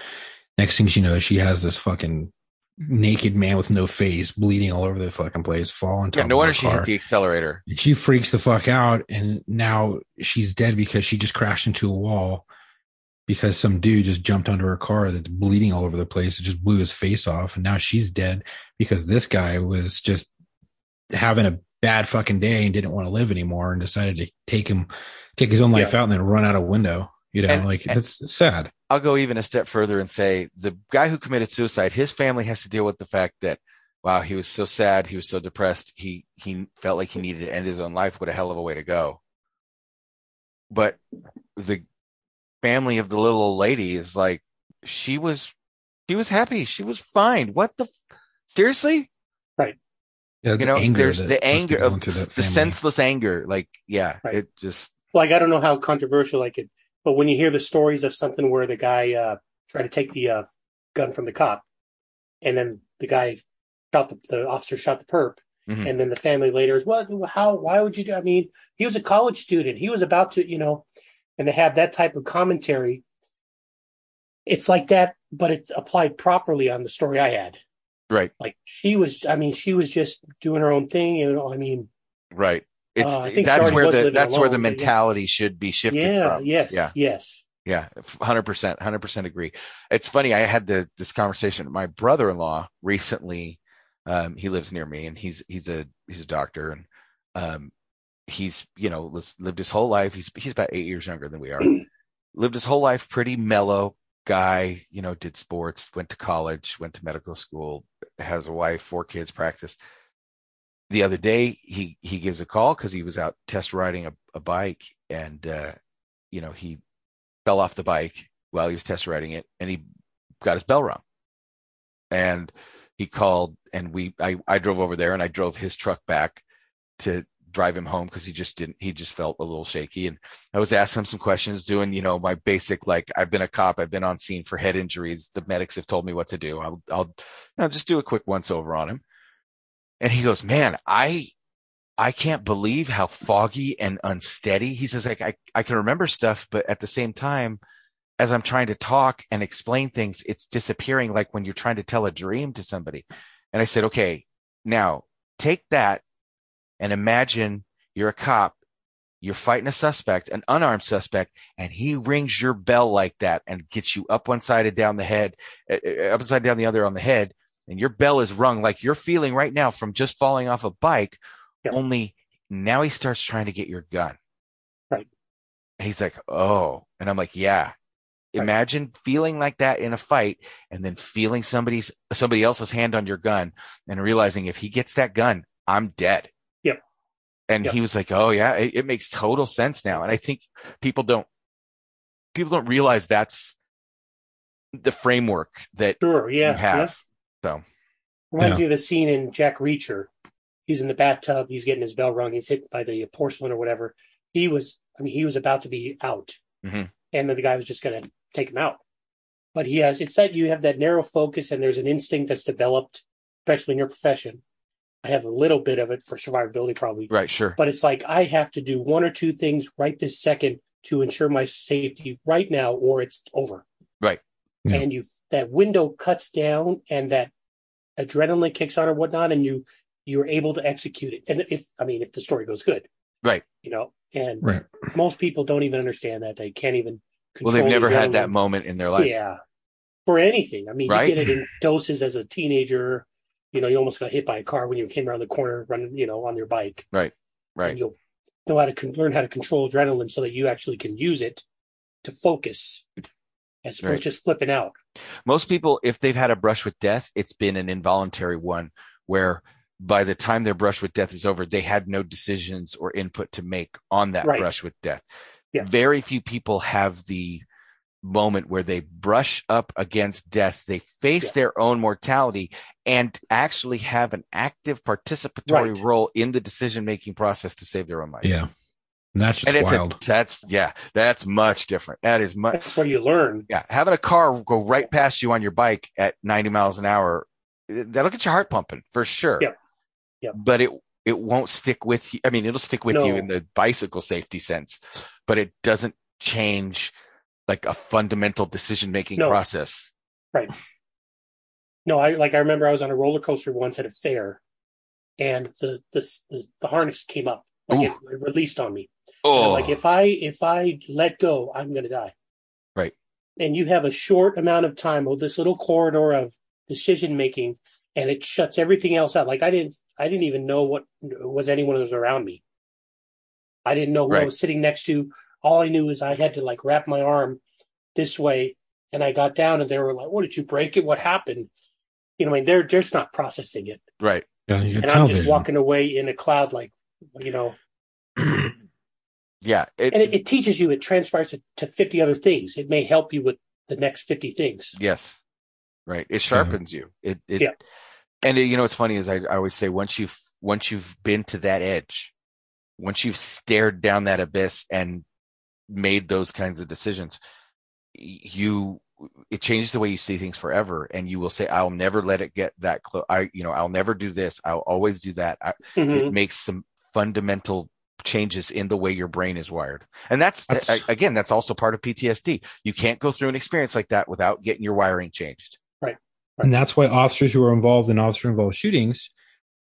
Next thing she knows, she has this fucking naked man with no face, bleeding all over the fucking place, fall on top Yeah, no wonder she car. hit the accelerator. She freaks the fuck out, and now she's dead because she just crashed into a wall because some dude just jumped under her car that's bleeding all over the place. It just blew his face off, and now she's dead because this guy was just having a bad fucking day and didn't want to live anymore and decided to take him take his own life Yeah. out and then run out a window. You know, And- like and- that's sad. I'll go even a step further and say the guy who committed suicide, his family has to deal with the fact that, wow, he was so sad, he was so depressed, he he felt like he needed to end his own life. What a hell of a way to go. But the family of the little old lady is like, she was, she was happy, she was fine. What the, f- seriously? Yeah, You know, there's the anger of the senseless anger. Like, yeah, Right. it just, Like I don't know how controversial I could, but when you hear the stories of something where the guy uh, tried to take the uh, gun from the cop, and then the guy shot the, the officer shot the perp, Mhm. and then the family later is what? How? Why would you do? I mean, he was a college student. He was about to, you know, and to have that type of commentary, it's like that, but it's applied properly on the story I had. right, Like she was, I mean, she was just doing her own thing. You know, I mean, right. It's, Uh, I think that's where the, that's where the alone, but yeah. mentality should be shifted yeah, from. yes, Yeah. yes. Yeah, hundred percent, hundred percent agree. It's funny. I had the, this conversation. with My brother-in-law recently. Um, he lives near me, and he's he's a he's a doctor, and um, he's you know lived his whole life. He's he's about eight years younger than we are. *clears throat* lived his whole life pretty mellow, guy, you know, did sports, went to college, went to medical school, has a wife, four kids, practice. The other day, he he gives a call because he was out test riding a, a bike, and uh, you know he fell off the bike while he was test riding it, and he got his bell rung, and he called, and we I I drove over there, and I drove his truck back to drive him home because he just didn't he just felt a little shaky. And i was asking him some questions doing you know my basic like i've been a cop i've been on scene for head injuries the medics have told me what to do. I'll, I'll just do a quick once over on him and he goes man i i can't believe how foggy and unsteady. He says like i, I can remember stuff but at the same time as i'm trying to talk and explain things it's disappearing like when you're trying to tell a dream to somebody. And i said okay now take that and imagine you're a cop, you're fighting a suspect, an unarmed suspect, and he rings your bell like that and gets you up one side and down the head, uh, uh, upside down the other on the head, and your bell is rung like you're feeling right now from just falling off a bike. Yep. Only now he starts trying to get your gun. Right. And he's like, oh. And I'm like, yeah. Right. Imagine feeling like that in a fight and then feeling somebody's somebody else's hand on your gun and realizing if he gets that gun, I'm dead. Yep. And yep. he was like, "Oh yeah, it, it, makes total sense now." And I think people don't people don't realize that's the framework that sure, yeah, you have. Yeah. So reminds yeah. me of a scene in Jack Reacher. He's in the bathtub. He's getting his bell rung. He's hit by the porcelain or whatever. He was, I mean, he was about to be out, mm-hmm. and then the guy was just going to take him out. But he has. It's that you have that narrow focus, and there's an instinct that's developed, especially in your profession, I have a little bit of it for survivability, probably. Right, sure. But it's like I have to do one or two things right this second to ensure my safety right now, or it's over. Right. Yeah. And you that window cuts down, and that adrenaline kicks on or whatnot, and you you're able to execute it. And if I mean, if the story goes good, right? You know, and right. most people don't even understand that they can't even. Well, they've never had that moment in their life. Yeah, for anything. I mean, right? you get it in doses as a teenager you know, you almost got hit by a car when you came around the corner running, you know, on your bike. Right. Right. And you'll know how to con- learn how to control adrenaline so that you actually can use it to focus as opposed right. to just flipping out. Most people, if they've had a brush with death, it's been an involuntary one where by the time their brush with death is over, they had no decisions or input to make on that right. brush with death. Yeah. Very few people have the moment where they brush up against death, they face yeah. their own mortality and actually have an active participatory right. role in the decision making process to save their own life. Yeah. And that's and it's wild. A, that's yeah, that's much different. That is much. That's where you learn. Yeah, having a car go right past you on your bike at 90 miles an hour, that'll get your heart pumping for sure. Yeah, yeah. But it it won't stick with you. I mean, it'll stick with no. you in the bicycle safety sense, but it doesn't change like a fundamental decision making no. process. Right. No, I like I remember I was on a roller coaster once at a fair and the the the, the harness came up. Like it, it, released on me. Oh. Like if I if I let go, I'm gonna die. Right. And you have a short amount of time of this little corridor of decision making and it shuts everything else out. Like I didn't I didn't even know what was anyone who was around me. I didn't know who right. I was sitting next to all I knew is I had to like wrap my arm this way, and I got down, and they were like, "What did you break it? What happened?" You know, I mean, they're just not processing it, right? Yeah, and I'm just walking away in a cloud, like you know. *clears throat* yeah, it, and it, it, teaches you. It transpires to, to fifty other things. It may help you with the next fifty things. Yes, right. It sharpens you. It, it yeah. And it, you know what's funny is I, I always say once you've once you've been to that edge, once you've stared down that abyss and made those kinds of decisions, you it changes the way you see things forever and you will say i'll never let it get that close i you know i'll never do this i'll always do that I, mm-hmm. it makes some fundamental changes in the way your brain is wired and that's, that's, again that's also part of ptsd you can't go through an experience like that without getting your wiring changed right, right. and that's why officers who are involved in officer involved shootings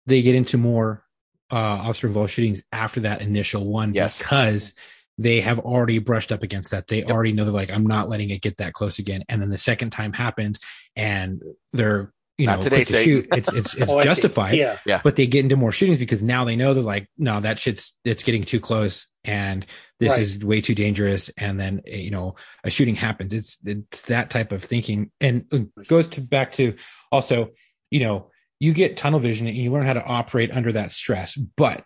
they get into more uh, officer involved shootings after that initial one yes. because they have already brushed up against that. They yep. already know they're like, I'm not letting it get that close again. And then the second time happens and they're you Not know today, quit to shoot. It's it's it's *laughs* Oh, justified. Yeah. yeah. but they get into more shootings because now they know they're like, no, that shit's it's getting too close, and this Right. is way too dangerous. And then eh, you know a shooting happens. It's it's that type of thinking, and it goes to back to also, you know, you get tunnel vision and you learn how to operate under that stress. But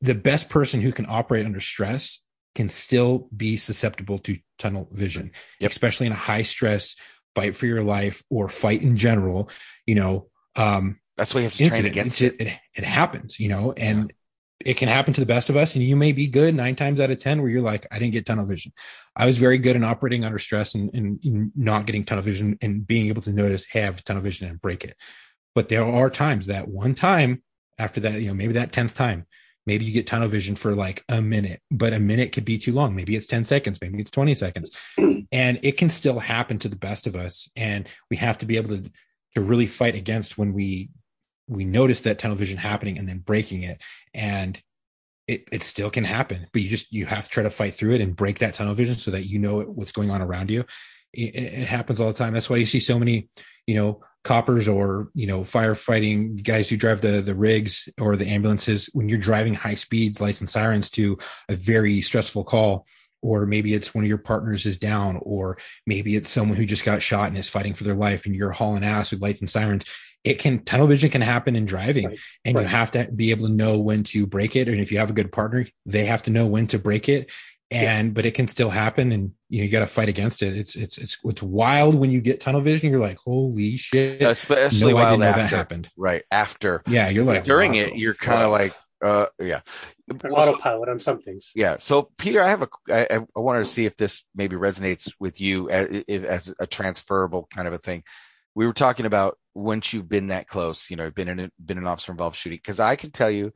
the best person who can operate under stress can still be susceptible to tunnel vision, Yep. especially in a high stress fight for your life or fight in general. You know, um, That's why you have to train against it. it, it happens, you know, and it can happen to the best of us. And you may be good nine times out of 10 where you're like, I didn't get tunnel vision. I was very good in operating under stress and, and not getting tunnel vision and being able to notice, hey, I have tunnel vision and break it. But there are times that one time after that, you know, maybe that 10th time, maybe you get tunnel vision for like a minute, but a minute could be too long. Maybe it's 10 seconds, maybe it's 20 seconds. *clears throat* and it can still happen to the best of us. And we have to be able to, to really fight against when we we notice that tunnel vision happening and then breaking it and it, it still can happen but you just you have to try to fight through it and break that tunnel vision so that you know what's going on around you it, it happens all the time that's why you see so many you know coppers or you know firefighting guys who drive the the rigs or the ambulances when you're driving high speeds lights and sirens to a very stressful call or maybe it's one of your partners is down or maybe it's someone who just got shot and is fighting for their life and you're hauling ass with lights and sirens it can tunnel vision can happen in driving Right. and Right. you have to be able to know when to break it and if you have a good partner they have to know when to break it and but it can still happen and you know you got to fight against it it's it's it's it's wild when you get tunnel vision you're like holy shit Especially no, I wild didn't know that happened Right. After. yeah you're like During wow, it, you're kind of like, uh, yeah. An Well, autopilot on some things. Yeah. So, Peter, I have a I, I wanted to see if this maybe resonates with you as, as a transferable kind of a thing. We were talking about once you've been that close, you know, been in a, been an officer involved shooting. Because I can tell you,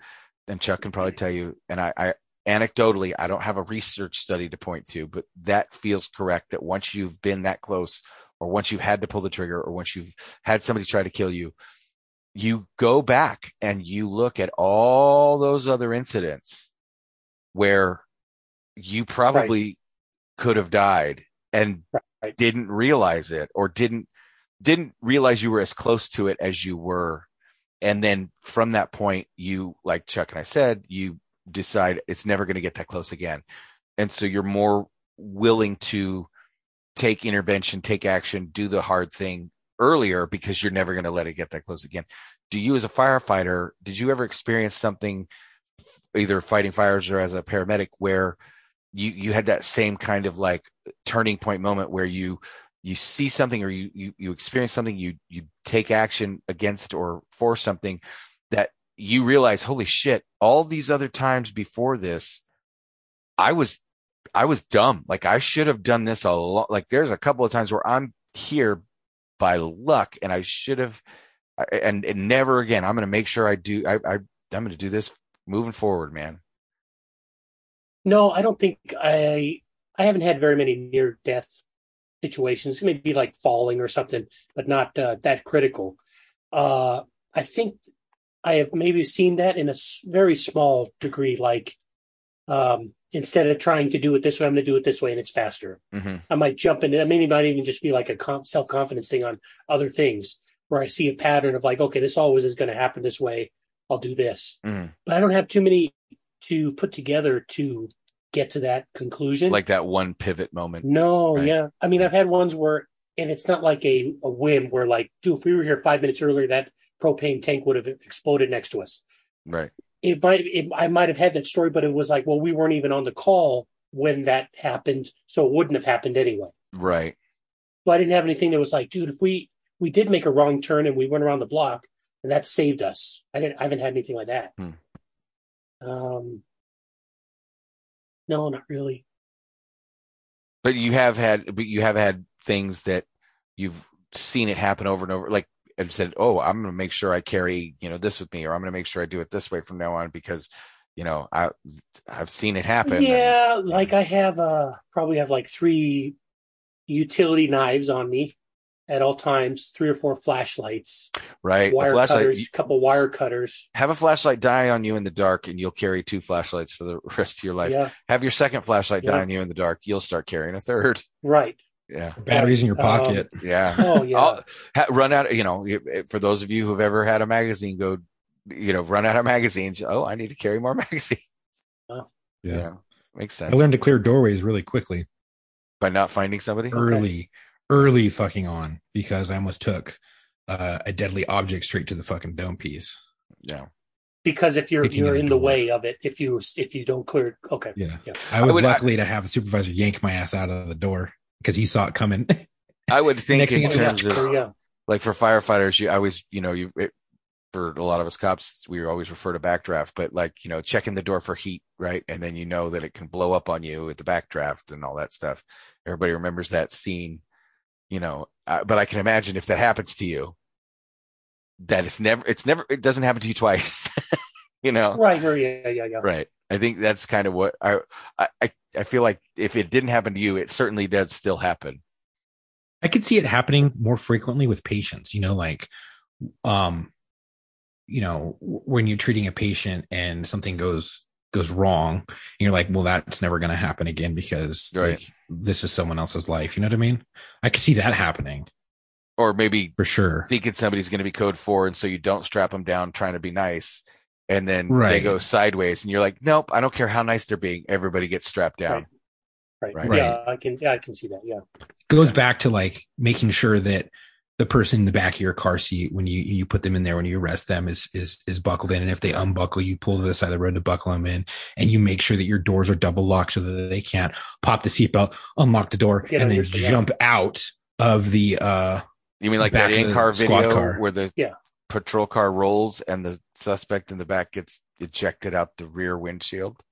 and Chuck can probably tell you, and I, I anecdotally, I don't have a research study to point to, but that feels correct. That once you've been that close, or once you've had to pull the trigger, or once you've had somebody try to kill you, you go back and you look at all those other incidents where you probably could have died and Right. didn't realize it or didn't didn't realize you were as close to it as you were and then from that point you like chuck and i said you decide it's never going to get that close again. And so you're more willing to take intervention take action do the hard thing earlier because you're never going to let it get that close again. Do you as a firefighter did you ever experience something either fighting fires or as a paramedic where you you had that same kind of like turning point moment where you you see something or you you, you experience something you you take action against or for something that you realize holy shit all these other times before this i was i was dumb like i should have done this a lot like there's a couple of times where i'm here by luck and i should have and, and never again i'm going to make sure i do i, I i'm going to do this moving forward man No, I don't think I. I haven't had very many near death situations. Maybe like falling or something, but not uh, that critical. Uh, I think I have maybe seen that in a very small degree. Like um, instead of trying to do it this way, I'm going to do it this way, and it's faster. hmm I might jump into. Maybe it might even just be like a self confidence thing on other things where I see a pattern of like, okay, this always is going to happen this way. I'll do this, Mhm. but I don't have too many to put together to get to that conclusion. like that one pivot moment no, Right. yeah. I mean, I've had ones where, and it's not like a, a whim where like, dude, if we were here five minutes earlier, that propane tank would have exploded next to us. right It might, it, I might have had that story, but it was like, well, we weren't even on the call when that happened, so it wouldn't have happened anyway. right So I didn't have anything that was like, dude, if we we did make a wrong turn and we went around the block and that saved us. I didn't I haven't had anything like that. Hmm. Um no, not really. but you have had but you have had things that you've seen it happen over and over like and said oh i'm going to make sure i carry you know this with me or i'm going to make sure i do it this way from now on because you know i i've seen it happen yeah, like I have uh probably have like three utility knives on me at all times, three or four flashlights, right a wire flashlight cutters, you- couple wire cutters. have a flashlight die on you in the dark and you'll carry two flashlights for the *laughs* rest of your life Yeah, have your second flashlight die Yeah. on you in the dark you'll start carrying a third right. Yeah. Batteries in your Um, pocket. Yeah. *laughs* Oh yeah. I'll ha- run out. You know, for those of you who've ever had a magazine go, you know, run out of magazines. Oh, I need to carry more *laughs* magazines. yeah. You know, makes I sense. learned to clear doorways really quickly, by not finding somebody. early, early fucking on because I almost took uh, a deadly object straight to the fucking dome piece. Yeah. because if you're Picking you're in the door. way of it, if you if you don't clear, okay. Yeah. Yeah. I was would- luckily to have a supervisor yank my ass out of the door because he saw it coming. *laughs* I would think in thing you know, terms of yeah. like for firefighters, you I always, you know, you it, for a lot of us cops, we always refer to backdraft, but like, you know, checking the door for heat, right? And then you know that it can blow up on you at the backdraft and all that stuff. Everybody remembers that scene, you know, uh, but I can imagine if that happens to you, that it's never, it's never, it doesn't happen to you twice, *laughs* you know? Right, right, yeah, yeah, yeah. Right. I think that's kind of what I, I, I- feel like if it didn't happen to you, it certainly does still happen. I could see it happening more frequently with patients, you know, like, um, you know, when you're treating a patient and something goes goes wrong, and you're like, well, that's never going to happen again because Right. like, this is someone else's life. You know what I mean? I could see that happening Or maybe for sure. thinking somebody's going to be code four, and so you don't strap them down trying to be nice, and then they go sideways, and you're like, nope, I don't care how nice they're being, everybody gets strapped down. Right. Right. Yeah, I can yeah, I can see that. Yeah. goes back to like making sure that the person in the back of your car seat when you you put them in there when you arrest them is is is buckled in and if they unbuckle you pull to the side of the road to buckle them in and you make sure that your doors are double locked so that they can't pop the seatbelt unlock the door Get and then under- yeah. jump out of the uh You mean like that in car video car. where the Yeah. patrol car rolls and the suspect in the back gets ejected out the rear windshield?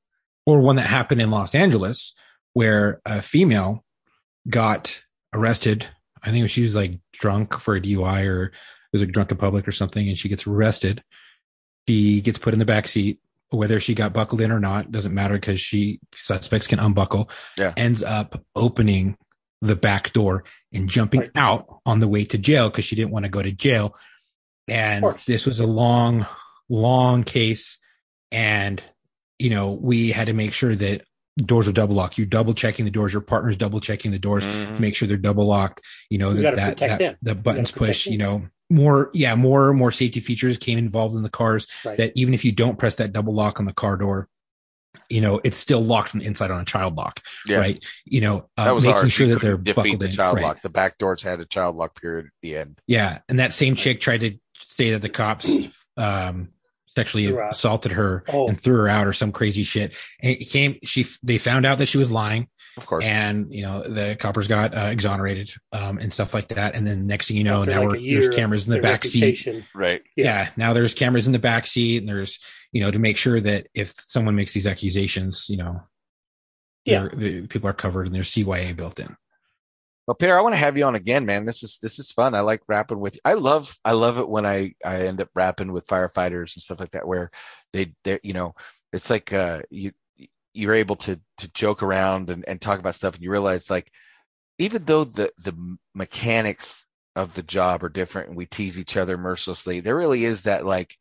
or one that happened in Los Angeles where a female got arrested. I think she was like drunk for a DUI or it was like drunk in public or something, and she gets arrested. She gets put in the back seat. Whether she got buckled in or not doesn't matter because she suspects can unbuckle. Yeah. Ends up opening the back door and jumping Right. out on the way to jail because she didn't want to go to jail. And this was a long, long case. And, you know, we had to make sure that doors are double locked. You're double checking the doors. Your partner's double checking the doors to make sure they're double locked. You know You that that, that the buttons protect push. them. You know more. Yeah, more more safety features came involved in the cars. Right. That even if you don't press that double lock on the car door, you know it's still locked from the inside on a child lock. Yeah. Right. You know, uh, That was making hard. sure that they're couldn't buckled the in. child Right. lock. The back doors had a child lock period at the end. Yeah, and that same chick tried to say that the cops um sexually her assaulted her Oh. and threw her out or some crazy shit. And it came. She they found out that she was lying. Of course. and you know the coppers got uh, exonerated um, and stuff like that. And then next thing you know, After now like we're, there's cameras in the their back seat. right. Yeah. Yeah. now there's cameras in the back seat, and there's you know to make sure that if someone makes these accusations, you know, Yeah. the people are covered and there's CYA built in. Well, Pierre, I want to have you on again, man. This is this is fun. I like rapping with. I love I love it when I I end up rapping with firefighters and stuff like that, where they they you know it's like uh you you're able to to joke around and, and talk about stuff, and you realize like even though the the mechanics of the job are different and we tease each other mercilessly, there really is that like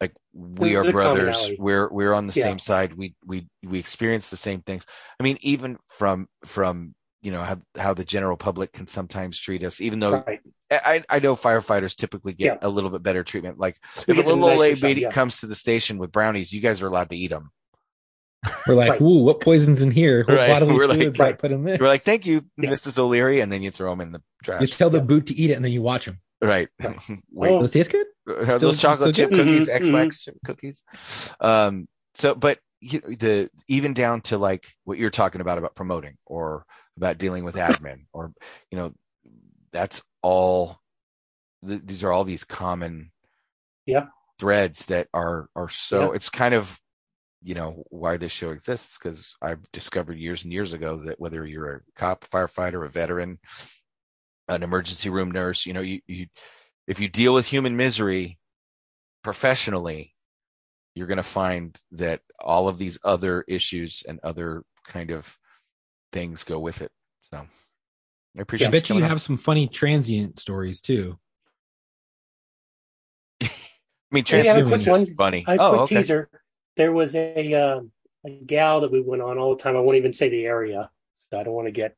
like we There's are brothers. We're we're on the Yeah. same side. We we we experience the same things. I mean, even from from you know how how the general public can sometimes treat us, even though Right. I I know firefighters typically get Yeah. a little bit better treatment. Like We if a little old lady yeah. comes to the station with brownies, you guys are allowed to eat them. We're like, Right. "Ooh, what poison's in here? What Right. bodily *laughs* We're like- fluids Right. got put in this?" You're like, thank you, *laughs* Yeah. Mrs. O'Leary, and then you throw them in the trash. you tell the boot to eat it, and then you watch them. right. Right. *laughs* Wait, Oh. Those taste good. Still- those chocolate still chip good? cookies, Mhm, Ex-Lax chip cookies. Um, so, but you know, the even down to like what you're talking about about promoting or about dealing with admin or you know, that's all. Th- these are all these common Yep. threads that are are so. It's kind of you know why this show exists because I've discovered years and years ago that whether you're a cop, firefighter, a veteran, an emergency room nurse, you know, you you if you deal with human misery professionally, you're going to find that all of these other issues and other kind of things go with it. So I appreciate I bet you coming on. have some funny transient stories too. *laughs* I mean, Hey, I have a transient quick is one. funny. I have a oh, okay. teaser. There was a, um, a gal that we went on all the time. I won't even say the area. So I don't want to get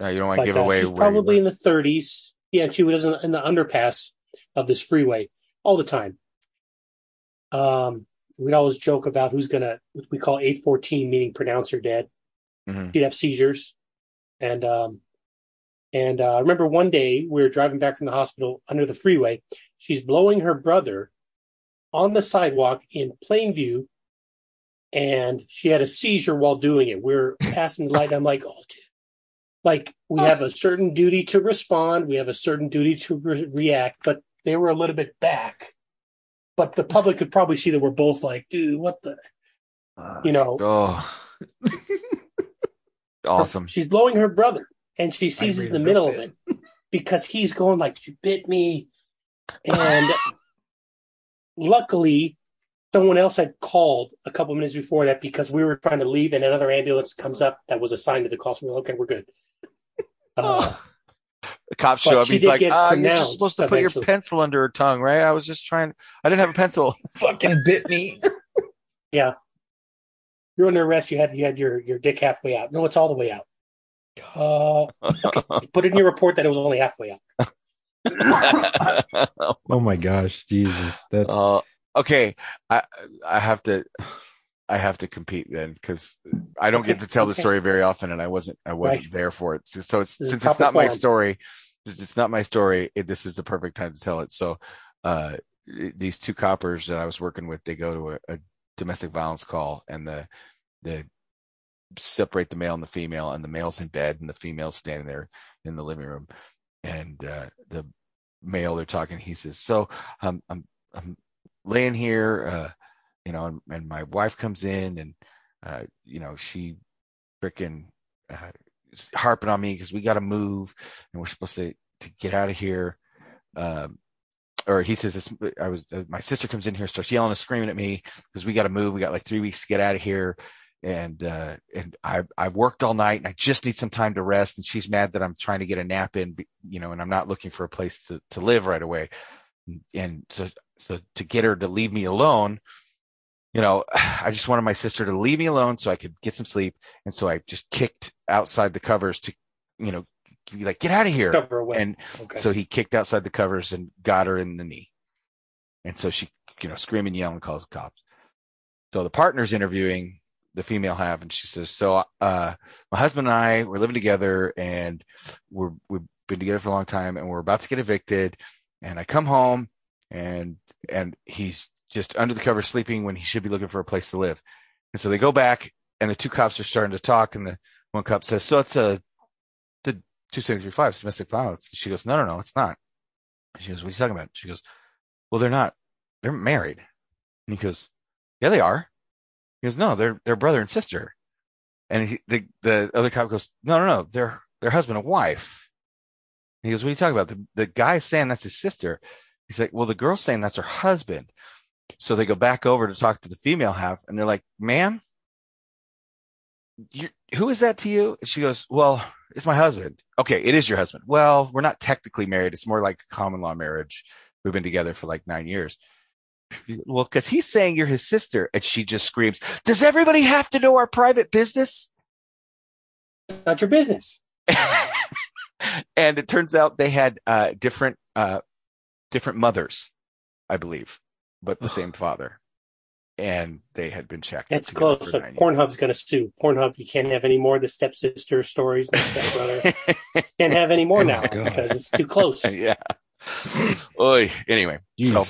Uh, you don't want to give uh, away she's where probably in the 30s. Yeah, and she was in, in the underpass of this freeway all the time. Um, we'd always joke about who's gonna we call 814, meaning pronounce her dead. Mhm. She'd have seizures, and um, and uh, I remember one day we were driving back from the hospital under the freeway. She's blowing her brother on the sidewalk in plain view, and she had a seizure while doing it. We're passing the light. I'm like, oh, dude. Like we have a certain duty to respond, we have a certain duty to re- react, but they were a little bit back. But the public could probably see that we're both like, dude, what the, you know, Oh, *laughs* awesome. She's blowing her brother, and she seizes read the a middle of it because he's going like, "You bit me," and *laughs* luckily, someone else had called a couple minutes before that because we were trying to leave, and another ambulance comes up that was assigned to the call. So we're like, okay, we're good. *laughs* Uh, The cops But show up. He's like, get ah, you're just supposed to put your pencil under her tongue, right? I was just trying. I didn't have a pencil. *laughs* *laughs* Fucking bit me. Yeah, you're under arrest. You had you had your your dick halfway out. No, it's all the way out. Uh, put in your report that it was only halfway out. *laughs* Oh my gosh, Jesus, that's Uh, okay, I I have to I have to compete then because I don't get to tell the story very often, and I wasn't I wasn't Right. there for it. So, so it's This since it's not my story, since it's not my story. It, this is the perfect time to tell it. So, uh, these two coppers that I was working with, they go to a, a domestic violence call, and the the separate the male and the female, and the male's in bed, and the female's standing there in the living room, and uh, the male they're talking. He says, "So, um, I'm I'm laying here, uh, you know, and, and my wife comes in, and uh, you know, she freaking uh, harping on me because we got to move, and we're supposed to to get out of here." Um, or he says, "I was uh, my sister comes in here, starts yelling and screaming at me because we got to move. We got like three weeks to get out of here." And uh, and I I've worked all night and I just need some time to rest. And she's mad that I'm trying to get a nap in, you know, and I'm not looking for a place to to live right away. And so so to get her to leave me alone, you know, *sighs* I just wanted my sister to leave me alone so I could get some sleep. And so I just kicked outside the covers to, you know, be like, get out of here. Cover away. And okay. so he kicked outside the covers and got her in the knee. And so she, you know, screaming, yelling, calls the cops. So the partner's interviewing the female half, and she says, "So, uh, my husband and I we're living together, and we're we've been together for a long time, and we're about to get evicted. And I come home, and and he's just under the cover sleeping when he should be looking for a place to live. And so they go back, and the two cops are starting to talk, and the one cop says, "So it's a the two seventy three five domestic violence." She goes, "No, no, no, it's not." She goes, "What are you talking about?" She goes, "Well, they're not. They're married." And he goes, "Yeah, they are." He goes, "No, they're they're brother and sister." And he, the the other cop goes, "No, no, no, they're they're husband and wife." And he goes, "What are you talking about?" The the guy's saying that's his sister. He's like, "Well, the girl's saying that's her husband." So they go back over to talk to the female half, and they're like, "Ma'am, who is that to you?" And she goes, "Well, it's my husband." Okay, it is your husband. Well, we're not technically married. It's more like common law marriage. We've been together for like nine years. Well, because he's saying you're his sister, and she just screams, "Does everybody have to know our private business?" Not your business. *laughs* and it turns out they had uh, different uh, different mothers, I believe, but the same *sighs* father, and they had been checked. It's close. So. Pornhub's going to sue. Pornhub, you can't have any more of the stepsister stories. No stepbrother. *laughs* can't have any more Oh now God. because it's too close. *laughs* yeah. Oy. Anyway, so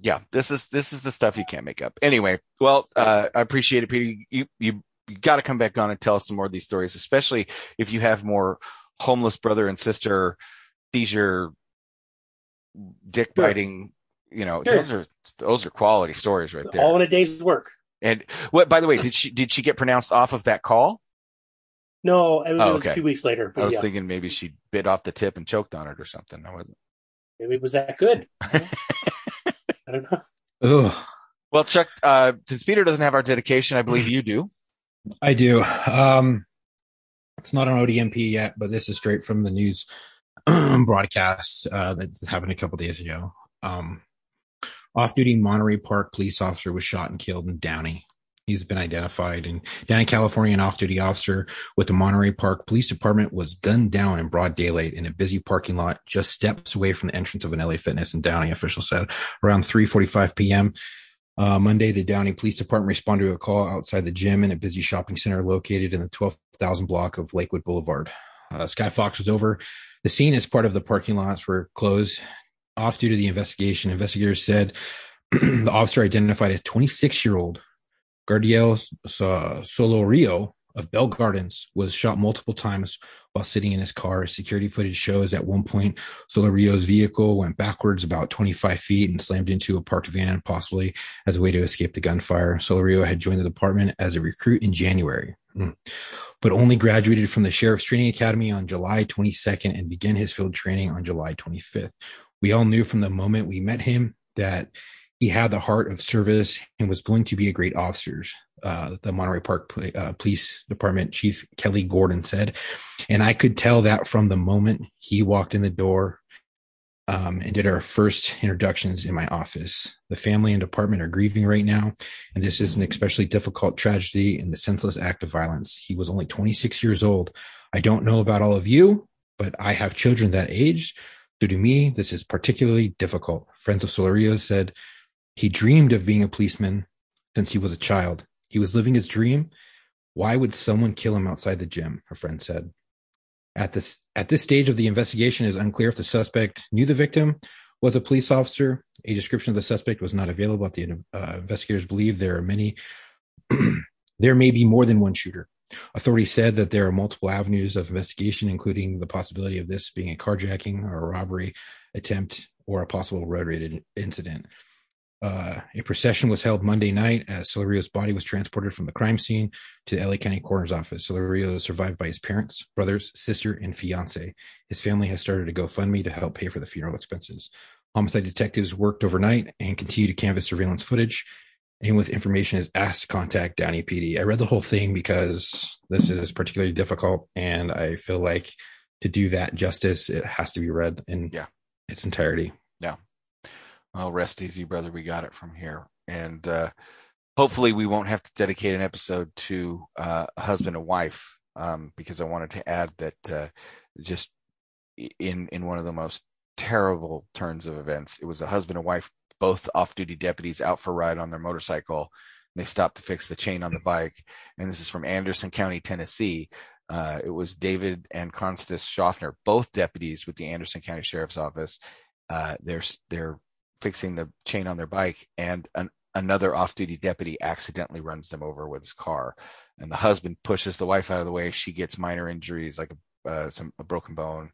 yeah, this is this is the stuff you can't make up. Anyway, well, uh, I appreciate it, Peter. You you you got to come back on and tell us some more of these stories, especially if you have more homeless brother and sister seizure, dick biting. You know, Sure. those are those are quality stories right there. All in a day's work. and what? By the way, did she did she get pronounced off of that call? No, it was, Oh, it was okay. a few weeks later. I was yeah, thinking maybe she bit off the tip and choked on it or something. I wasn't. maybe it was that good. *laughs* I don't know. Ugh, Well, Chuck, uh, since Peter doesn't have our dedication, I believe you do. I do. Um, it's not on ODMP yet, but this is straight from the news *clears throat* broadcast uh, that happened a couple days ago. Um, off-duty Monterey Park police officer was shot and killed in Downey. He's been identified. And Downey, California, an off-duty officer with the Monterey Park Police Department was gunned down in broad daylight in a busy parking lot just steps away from the entrance of an LA Fitness in Downey. Officials said around 3:45 p.m. Uh, Monday, the Downey Police Department responded to a call outside the gym in a busy shopping center located in the 12,000 block of Lakewood Boulevard. Uh, Sky Fox was over. The scene as part of the parking lots were closed off due to the investigation. Investigators said *clears throat* the officer identified as 26 year old Gardiel Solorio of Bell Gardens was shot multiple times while sitting in his car. Security footage shows at one point Solorio's vehicle went backwards about 25 feet and slammed into a parked van, possibly as a way to escape the gunfire. Solorio had joined the department as a recruit in January, hmm, but only graduated from the Sheriff's Training Academy on July 22nd and began his field training on July 25th. We all knew from the moment we met him that he had the heart of service and was going to be a great officer. Uh, the Monterey Park uh, Police Department Chief Kelly Gordon said, and I could tell that from the moment he walked in the door um, and did our first introductions in my office. The family and department are grieving right now, and this is an especially difficult tragedy and the senseless act of violence. He was only 26 years old. I don't know about all of you, but I have children that age. So to me, this is particularly difficult. Friends of Solorio said he dreamed of being a policeman since he was a child. He was living his dream. Why would someone kill him outside the gym? A friend said. At this at this stage of the investigation, it is unclear if the suspect knew the victim was a police officer. A description of the suspect was not available. The uh, investigators believe there are many. *clears throat* there may be more than one shooter. Authorities said that there are multiple avenues of investigation, including the possibility of this being a carjacking or a robbery attempt or a possible road rage incident. Uh, a procession was held Monday night as Solorio's body was transported from the crime scene to the LA County Coroner's Office. Solorio is survived by his parents, brothers, sister, and fiance. His family has started a GoFundMe to help pay for the funeral expenses. Homicide detectives worked overnight and continue to canvass surveillance footage. And with information is asked to contact Downey PD. I read the whole thing because this is particularly difficult, and I feel like to do that justice, it has to be read in yeah. its entirety. Yeah well, rest easy, brother. We got it from here. And uh, hopefully, we won't have to dedicate an episode to uh, a husband and wife um, because I wanted to add that uh, just in in one of the most terrible turns of events, it was a husband and wife, both off duty deputies, out for a ride on their motorcycle. They stopped to fix the chain on the bike, and this is from Anderson County, Tennessee. Uh, it was David and Constance Shoffner, both deputies with the Anderson County Sheriff's Office. Uh, they're they're fixing the chain on their bike, and an, another off-duty deputy accidentally runs them over with his car, and the husband pushes the wife out of the way. She gets minor injuries like a, uh, some a broken bone,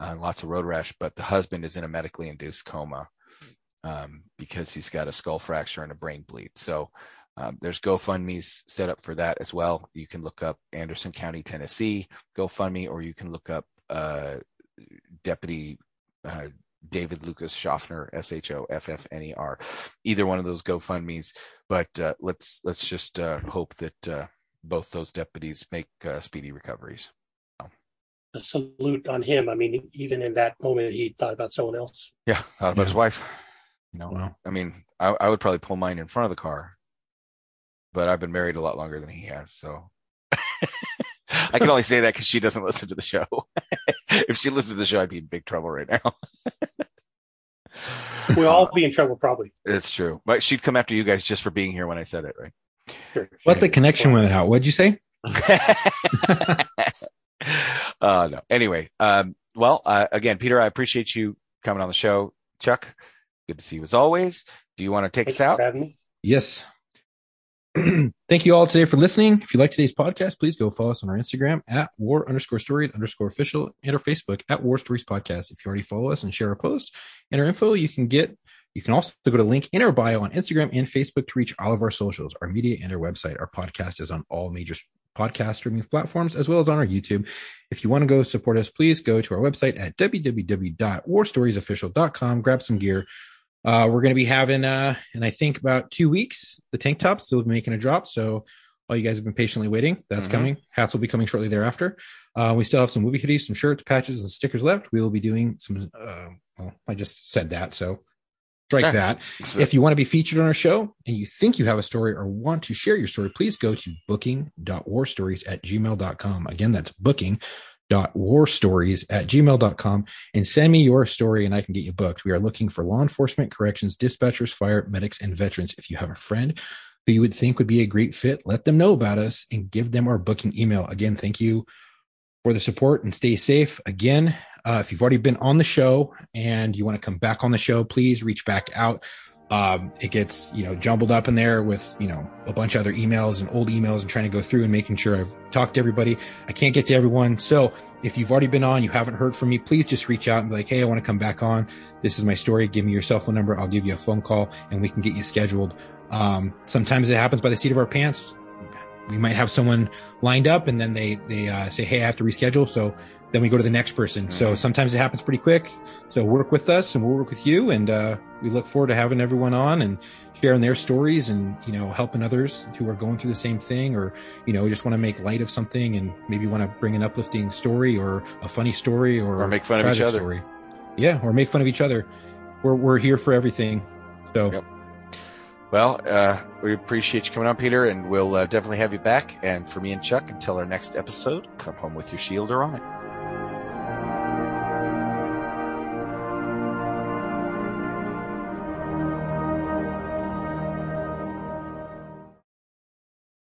uh, lots of road rash, but the husband is in a medically induced coma um, because he's got a skull fracture and a brain bleed. So. Um, there's GoFundMe's set up for that as well. You can look up Anderson County, Tennessee GoFundMe, or you can look up uh, Deputy uh, David Lucas Shoffner, S H O F F N E R. Either one of those GoFundmes, but uh, let's let's just uh, hope that uh, both those deputies make uh, speedy recoveries. The salute on him. I mean, even in that moment, he thought about someone else. Yeah, thought about Yeah. his wife. You know, Wow. I mean, I, I would probably pull mine in front of the car, but I've been married a lot longer than he has, so. *laughs* I can only say that because she doesn't listen to the show. *laughs* if she listened to the show, I'd be in big trouble right now. *laughs* We'll all be in trouble, probably. It's true. But she'd come after you guys just for being here when I said it, right? Sure. What the connection went out? What'd you say? uh, no. Anyway, um, well, uh, again, Peter, I appreciate you coming on the show. Chuck, good to see you as always. Do you want to take Thank us out? for having me. Yes. *clears throat* Thank you all today for listening. If you like today's podcast, please go follow us on our Instagram at war underscore story underscore official and our Facebook at war stories podcast. If you already follow us and share our post and our info, you can get you can also go to link in our bio on Instagram and Facebook to reach all of our socials, our media, and our website. Our podcast is on all major podcast streaming platforms as well as on our YouTube. If you want to go support us, please go to our website at www.warstoriesofficial.com, grab some gear. Uh, we're going to be having, uh, in I think about two weeks, the tank tops still making a drop. So all you guys have been patiently waiting. That's Mhm. coming. Hats will be coming shortly thereafter. Uh, we still have some movie hoodies, some shirts, patches, and stickers left. We will be doing some. Uh, well, I just said that, so strike that. If you want to be featured on our show and you think you have a story or want to share your story, please go to booking.warstories at gmail.com. Again, that's booking.warstories at gmail.com and send me your story and I can get you booked. We are looking for law enforcement, corrections, dispatchers, fire, medics, and veterans. If you have a friend who you would think would be a great fit, let them know about us and give them our booking email. Again, thank you for the support and stay safe. Again, uh, if you've already been on the show and you want to come back on the show, please reach back out. Um, it gets, you know, jumbled up in there with, you know, a bunch of other emails and old emails and trying to go through and making sure I've talked to everybody. I can't get to everyone. So if you've already been on, you haven't heard from me, please just reach out and be like, Hey, I want to come back on. This is my story. Give me your cell phone number. I'll give you a phone call and we can get you scheduled. Um, sometimes it happens by the seat of our pants. We might have someone lined up and then they, they, uh, say, Hey, I have to reschedule. So then we go to the next person. So sometimes it happens pretty quick. So work with us and we'll work with you. And, uh, we look forward to having everyone on and sharing their stories and, you know, helping others who are going through the same thing or, you know, just want to make light of something and maybe want to bring an uplifting story or a funny story or, Or make fun of each other. Story. Yeah. Or make fun of each other. We're, we're here for everything. So Yep. Well, uh, we appreciate you coming on, Peter, and we'll uh, definitely have you back. And for me and Chuck, until our next episode, come home with your shield or on it.